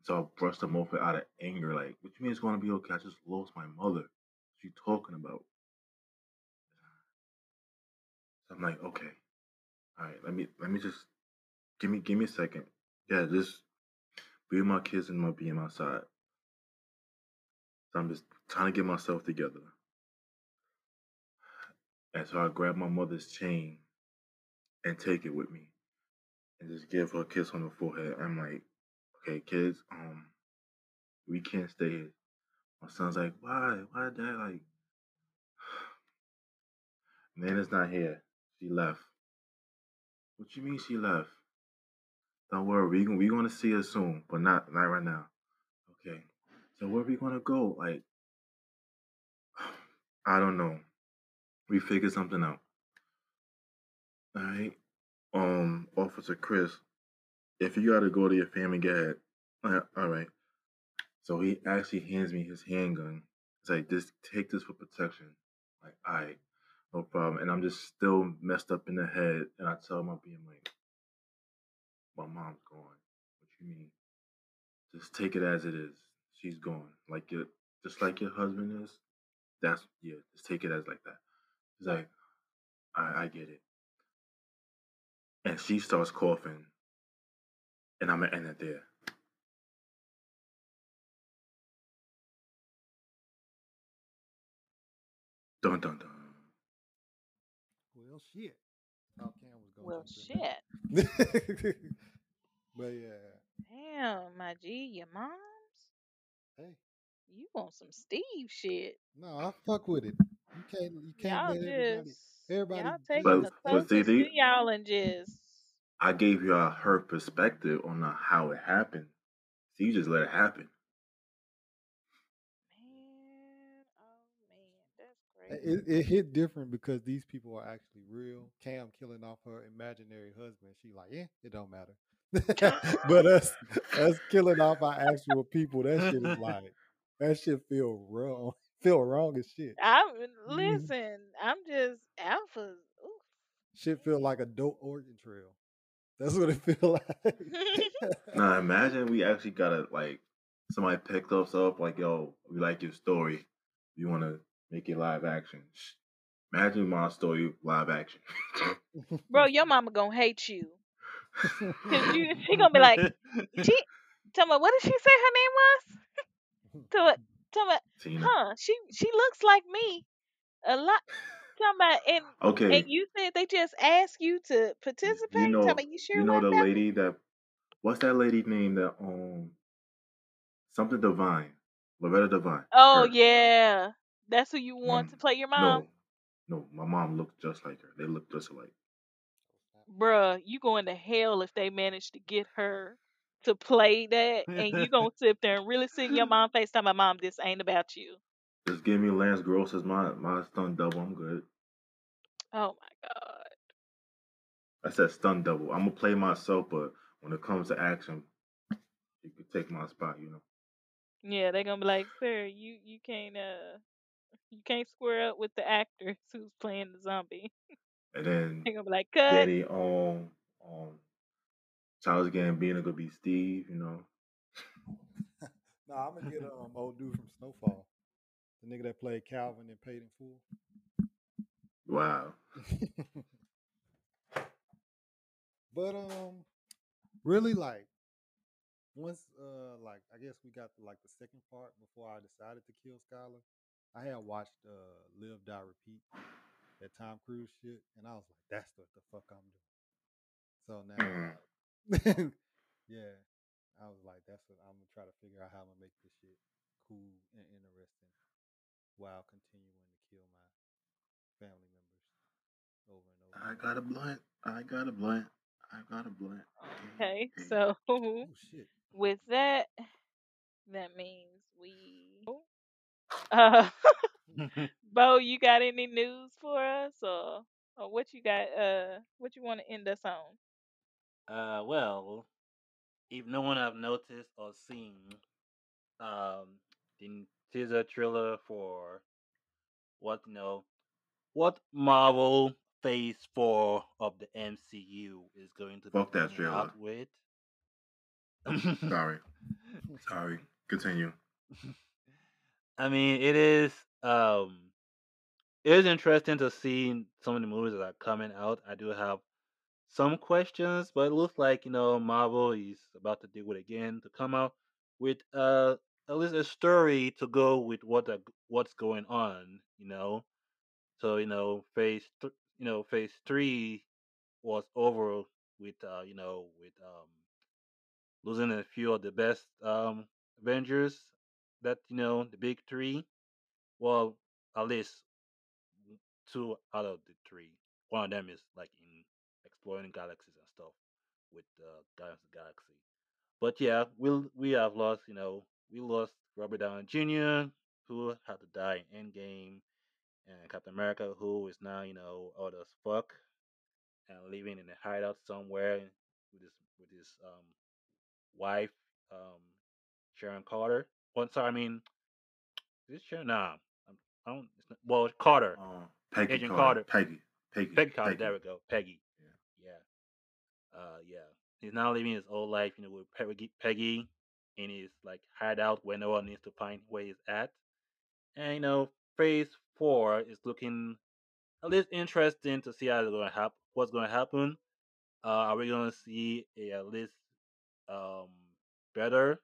C: so I brushed them off out of anger. Like, what you mean it's gonna be okay? I just lost my mother. What you talking about? So I'm like, okay, all right. Let me let me just give me give me a second. Yeah, just be with my kids and my being outside. So I'm just trying to get myself together. And so I grab my mother's chain and take it with me and just give her a kiss on the forehead. I'm like, okay, kids, um, we can't stay here. My son's like, why? Why dad like Nana's not here. She left. What you mean she left? Don't worry, we going we gonna see her soon, but not not right now. Okay. So where we gonna go? Like I don't know. We figure something out. Alright. Um, Officer Chris, if you gotta go to your family, get ahead. All right. So he actually hands me his handgun. It's like, just take this for protection. Like, all right, no problem. And I'm just still messed up in the head. And I tell my being like, my mom's gone. What you mean? Just take it as it is. She's gone. Like your, just like your husband is. That's yeah. Just take it as like that. He's like, I, I get it. And she starts coughing, and I'm gonna end it there. Dun dun dun.
E: Well, shit. Thought Cam was gonna
B: Well, shit.
E: but yeah,
B: Damn, my G, your mom's?
E: hey,
B: You want some Steve shit.
E: no, I fuck with it. You can't, you can't
B: Y'all
E: let
B: just,
E: everybody.
B: y'all
E: just-
B: taking
C: But
B: the
C: but see,
B: closest to y'all and just,
C: I gave you uh, her perspective on uh, how it happened. So you just let it happen.
B: man, oh man, that's crazy.
E: It, it hit different because these people are actually real. Cam killing off her imaginary husband. She like, yeah, it don't matter. but us, us killing off our actual people, that shit is like, that shit feel wrong. Feel wrong as shit.
B: I'm listen. I'm just alphas. Ooh.
E: Shit feel like a dope Oregon Trail. That's what it feel like.
C: Now imagine we actually got to like somebody picked us up like, yo, we like your story. You want to make it live action? Shh. Imagine my story live action.
B: Bro, your mama gonna hate you. Cause you she gonna be like, she tell me what did she say her name was? Tell me tell me
C: Tina.
B: huh, she she looks like me a lot. Tell me and
C: Okay,
B: and you said they just asked you to participate?
C: you
B: Tell
C: know,
B: me you sure
C: you know the
B: that?
C: lady that what's that lady name that um something divine, Loretta Devine.
B: Oh
C: Her.
B: yeah. That's who you
C: My
B: want to play your mom?
C: no, No, my mom looked just like her. They look just alike.
B: Bruh, you going to hell if they manage to get her to play that, and you're gonna sit there and really sit in your mom face time, my mom, this ain't about you.
C: Just give me Lance Gross as my my stunt double. I'm good.
B: Oh my god.
C: I said stunt double. I'm gonna play myself, but when it comes to action, you could take my spot. You know.
B: Yeah, they're gonna be like, sir, you you can't uh you can't square up with the actor who's playing the zombie.
C: And then
B: They're gonna be like, cut.
C: Daddy on on Charles Gambino could be Steve. You know.
E: no, I'm gonna get um old dude from Snowfall, the nigga that played Calvin and Paid in Full.
C: Wow.
E: but um, really like once uh like I guess we got to like the second part before I decided to kill Skylar. I had watched uh Live Die Repeat that Tom Cruise shit, and I was like, that's what the fuck I'm doing. So now,
C: Mm.
E: yeah, I was like, that's what I'm gonna try to figure out how I'm gonna make this shit cool and interesting while continuing to kill my family members over and over.
C: I got a blunt. I got a blunt. I got a blunt.
B: Okay, so
E: Oh shit!
B: with that, that means we. Uh, Bo, you got any news for us, or or what you got? Uh, what you want to end us on?
D: Uh, well, if no one have noticed or seen, um, the teaser trailer for what you know, what Marvel Phase Four of the MCU is going to
C: Fuck
D: be
C: that
D: coming out with.
C: Sorry. Sorry. Continue.
D: I mean, it is um, it is interesting to see some of the movies that are coming out. I do have some questions, but it looks like you know Marvel is about to do it again to come out with uh at least a story to go with what the, what's going on. You know, so you know phase th- you know phase three was over with uh you know with um losing a few of the best um Avengers that you know the big three. Well, at least two out of the three. One of them is like in exploring galaxies and stuff with uh, Guardians of the Galaxy. But yeah, we we have lost. You know, we lost Robert Downey Jr., who had to die in Endgame, and Captain America, who is now you know old as fuck and living in a hideout somewhere with his with his um wife, um Sharon Carter. Oh, sorry, I mean, is it Sharon? Nah, I'm, I don't. It's not, well, Carter.
C: Um, Peggy
D: Agent
C: Carter.
D: Carter.
C: Peggy. Peggy.
D: Peggy Carter. There we go. Peggy. Uh, yeah. He's now living his old life, you know, with Peggy, Peggy in his like hideout where no one needs to find where he's at. And you know, Phase Four is looking at least interesting to see how it's to happen. What's going to happen? Uh, are we going to see a at least um better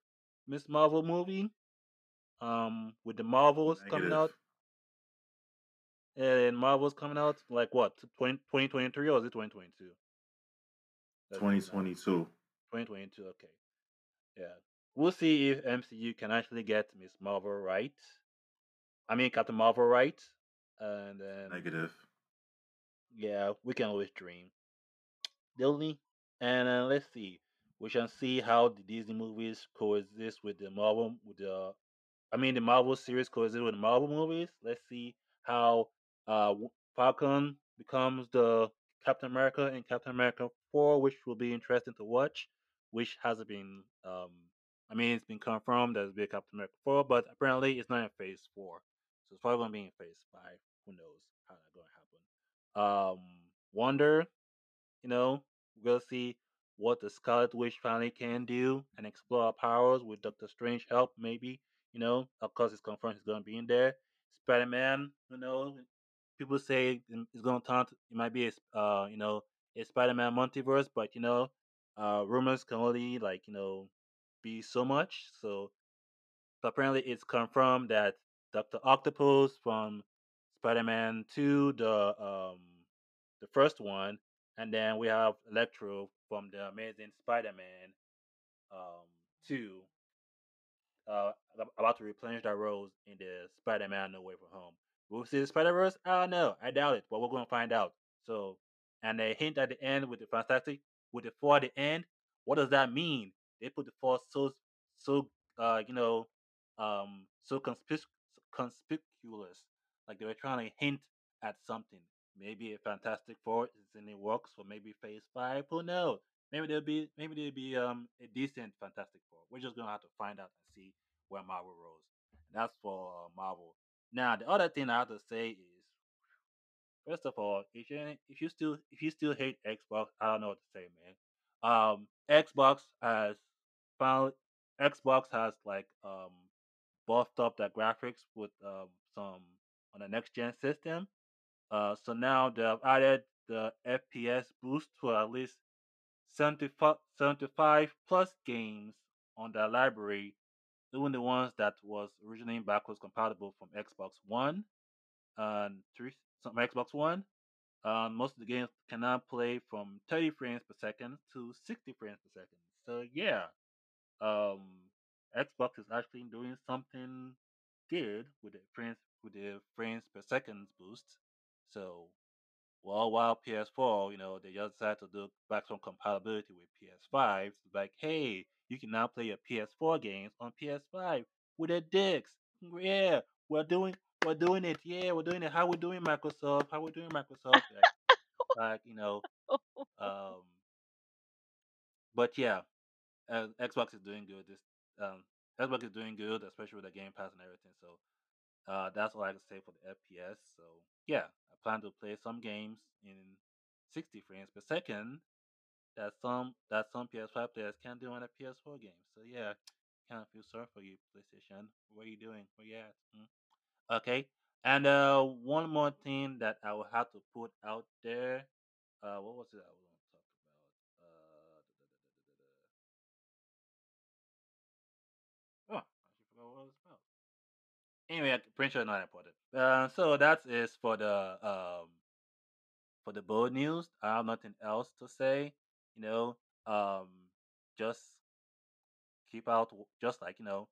D: Miss Marvel movie? Um, with the Marvels coming out, and Marvels coming out like what 20, 2023 or is it 2022? That's coming out.
C: 2022.
D: 2022. Okay. Yeah. We'll see if MCU can actually get Miss Marvel right. I mean Captain Marvel right. And then
C: Negative.
D: yeah, we can always dream. Disney. And uh, let's see. We shall see how the Disney movies coexist with the Marvel with the I mean the Marvel series coexist with the Marvel movies. Let's see how uh Falcon becomes the Captain America and Captain America 4, which will be interesting to watch, which hasn't been um I mean it's been confirmed that it's be a Captain America 4, but apparently it's not in phase four. So it's probably gonna be in phase five. Who knows how that's gonna happen. Um Wonder, you know, we'll see what the Scarlet Witch finally can do and explore our powers with Doctor Strange help, maybe. You know, of course, it's confirmed he's gonna be in there. Spider Man, you know, people say it's gonna turn. To, it might be a, uh, you know, a Spider Man multiverse, but you know, uh, rumors can only like you know be so much. So, so apparently, it's confirmed that Doctor Octopus from Spider Man Two, the um, the first one, and then we have Electro from the Amazing Spider-Man um, 2, uh, about to replenish that roles in the Spider-Man No Way From Home. Will we see the Spider Verse? I don't know. I doubt it, but we're gonna find out. So, and a hint at the end with the fantastic with the four at the end. What does that mean? They put the four so so uh you know um so conspic- conspicuous, like they were trying to hint at something. Maybe a Fantastic Four is in the works for maybe Phase Five. Who knows? Maybe there'll be maybe there'll be um a decent Fantastic Four. We're just gonna have to find out and see where Marvel rolls. That's for uh, Marvel. Now the other thing I have to say is, first of all, if you if you still if you still hate Xbox, I don't know what to say, man. Um, Xbox has found Xbox has like um buffed up their graphics with um some on the next gen system. Uh, so now they've added the FPS boost to at least 75, 75 plus games on their library, even the ones that was originally backwards compatible from Xbox One and three some Xbox One. Um, most of the games can now play from 30 frames per second to 60 frames per second. So yeah, um, Xbox is actually doing something good with the frames with the frames per second boost. So well, while PS4, you know, they just had to do background compatibility with PS5. It's like, hey, you can now play your PS4 games on PS5 with the discs. Yeah, we're doing we're doing it. Yeah, we're doing it. How we doing Microsoft? How we doing Microsoft? Like, like you know, um, but yeah, uh, Xbox is doing good. This um, Xbox is doing good, especially with the Game Pass and everything. So uh, that's all I can say for the FPS. So yeah, I plan to play some games in 60 frames per second that some that some PS5 players can't do on a PS4 game. So yeah, kind of feel sorry for you, PlayStation. What are you doing? Where you at? Hmm? Okay. And uh, one more thing that I will have to put out there. Uh, what was it I was going to talk about? Uh, oh, I forgot what it was about. Anyway, I'm pretty sure not important. Uh, so that is for the um for the bold news. I have nothing else to say. You know, um, just keep out, just like you know,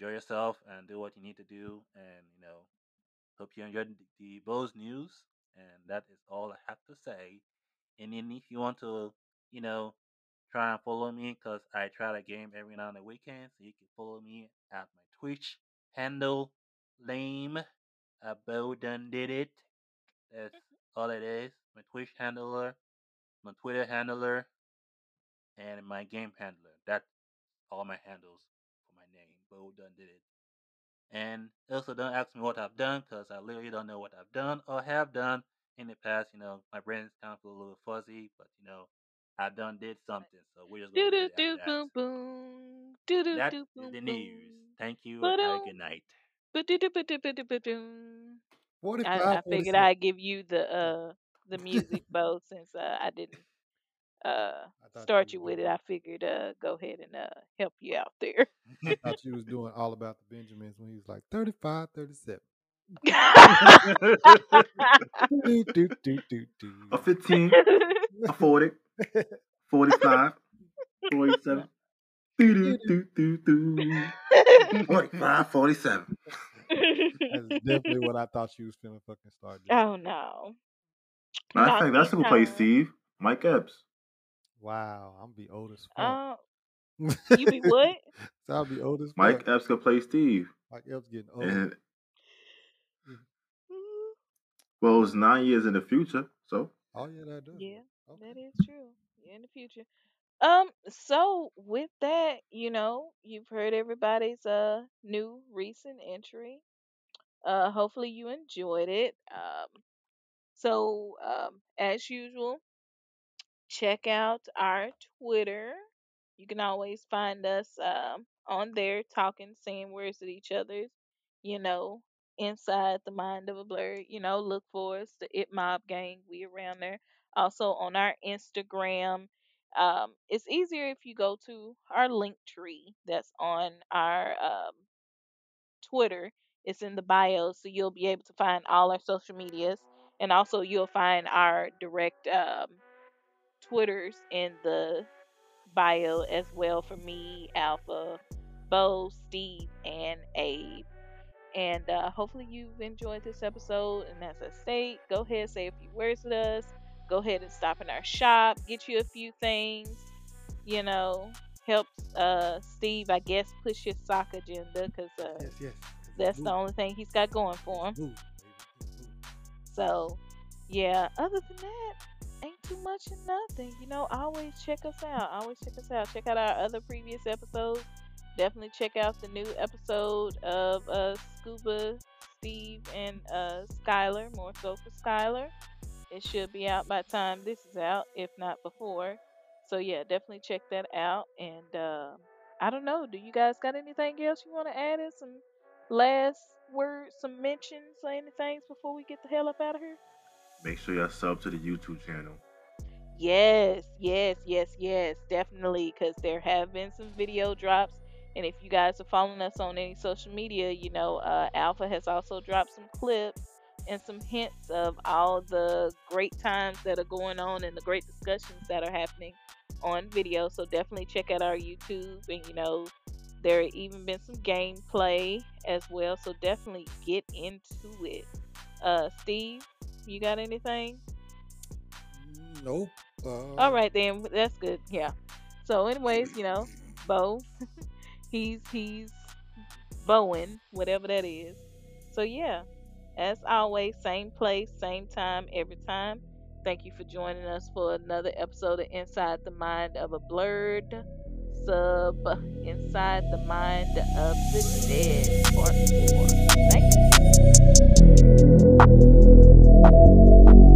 D: enjoy yourself and do what you need to do, and you know, hope you enjoyed the, Bo's news. And that is all I have to say. And then if you want to, you know, try and follow me, cause I try to game every now and the weekend, so you can follow me at my Twitch handle, lame. Uh, Bo done did it. That's all it is. My Twitch handler, my Twitter handler, and my game handler. That's all my handles name. Bo done did it. And also don't ask me what I've done because I literally don't know what I've done or have done in the past. You know, my brain's kind of a little fuzzy, but you know, I done did something, so we're just
B: Do
D: gonna
B: do do boom boom. Do do
D: that. That
B: do boom
D: the news. Thank you and have a good night.
B: Ba-do-do-ba-do-ba-do-ba-doom. I, I figured I'd give you the uh the music both since uh, I didn't uh start
E: you
B: you with it. I figured uh go ahead and uh help you out there.
E: I thought you was doing all about the Benjamins when he was like 35, 37. Do, do, do, do, do.
C: A 15, a 40, 45, 47. Doo, doo, doo, doo, doo. 45, 47.
E: That's definitely what I thought you was finna fucking start doing.
B: oh no.
C: Matter of
B: Not
C: fact, that's
B: this
C: who plays
B: time.
C: Steve. Mike Epps.
E: Wow, I'm be old as fuck.
B: Uh, you be what?
E: so I'll be old as
C: Mike
E: fuck.
C: Epps could play Steve.
E: Mike Epps getting old.
C: And, well, it was nine years in the future, so
E: Oh yeah, that does.
B: Yeah,
E: work. Okay.
B: is true. Yeah, in the future. Um, so with that, you know, you've heard everybody's uh new recent entry. Uh, hopefully you enjoyed it. Um, so um, as usual, check out our Twitter. You can always find us um on there talking, saying words at each other's, you know, inside the mind of a blur. You know, look for us, the It Mob Gang. We around there. Also on our Instagram. Um, it's easier if you go to our link tree that's on our um, Twitter. It's in the bio, so you'll be able to find all our social medias, and also you'll find our direct um, Twitters in the bio as well for me, Alpha, Bo, Steve, and Abe. And uh, hopefully you've enjoyed this episode. And as I state, go ahead say a few words with us. Go ahead and stop in our shop, get you a few things. You know, helps uh, Steve, I guess, push his soccer agenda because uh,
E: Yes, yes.
B: that's the only thing he's got going for him.
E: Baby, move.
B: So, yeah, other than that, ain't too much and nothing. You know, always check us out. Always check us out. Check out our other previous episodes. Definitely check out the new episode of uh, Scuba, Steve, and uh, Skylar. More so for Skylar. It should be out by time this is out, if not before. So, yeah, definitely check that out. And uh, I don't know, do you guys got anything else you want to add in? Some last words, some mentions, or anything before we get the hell up out of here?
C: Make sure y'all sub to the YouTube channel.
B: Yes, yes, yes, yes, definitely. Because there have been some video drops. And if you guys are following us on any social media, you know, uh, Alpha has also dropped some clips and some hints of all the great times that are going on and the great discussions that are happening on video. So definitely check out our YouTube. And, you know, there even been some gameplay as well. So definitely get into it. Uh, Steve, you got anything?
E: Nope. Uh,
B: All right then, that's good. Yeah. So, anyways, you know, Bo, he's he's bowing, whatever that is. So yeah, as always, same place, same time, every time. Thank you for joining us for another episode of Inside the Mind of a Blurred sub inside the mind of the dead part four. Thank you.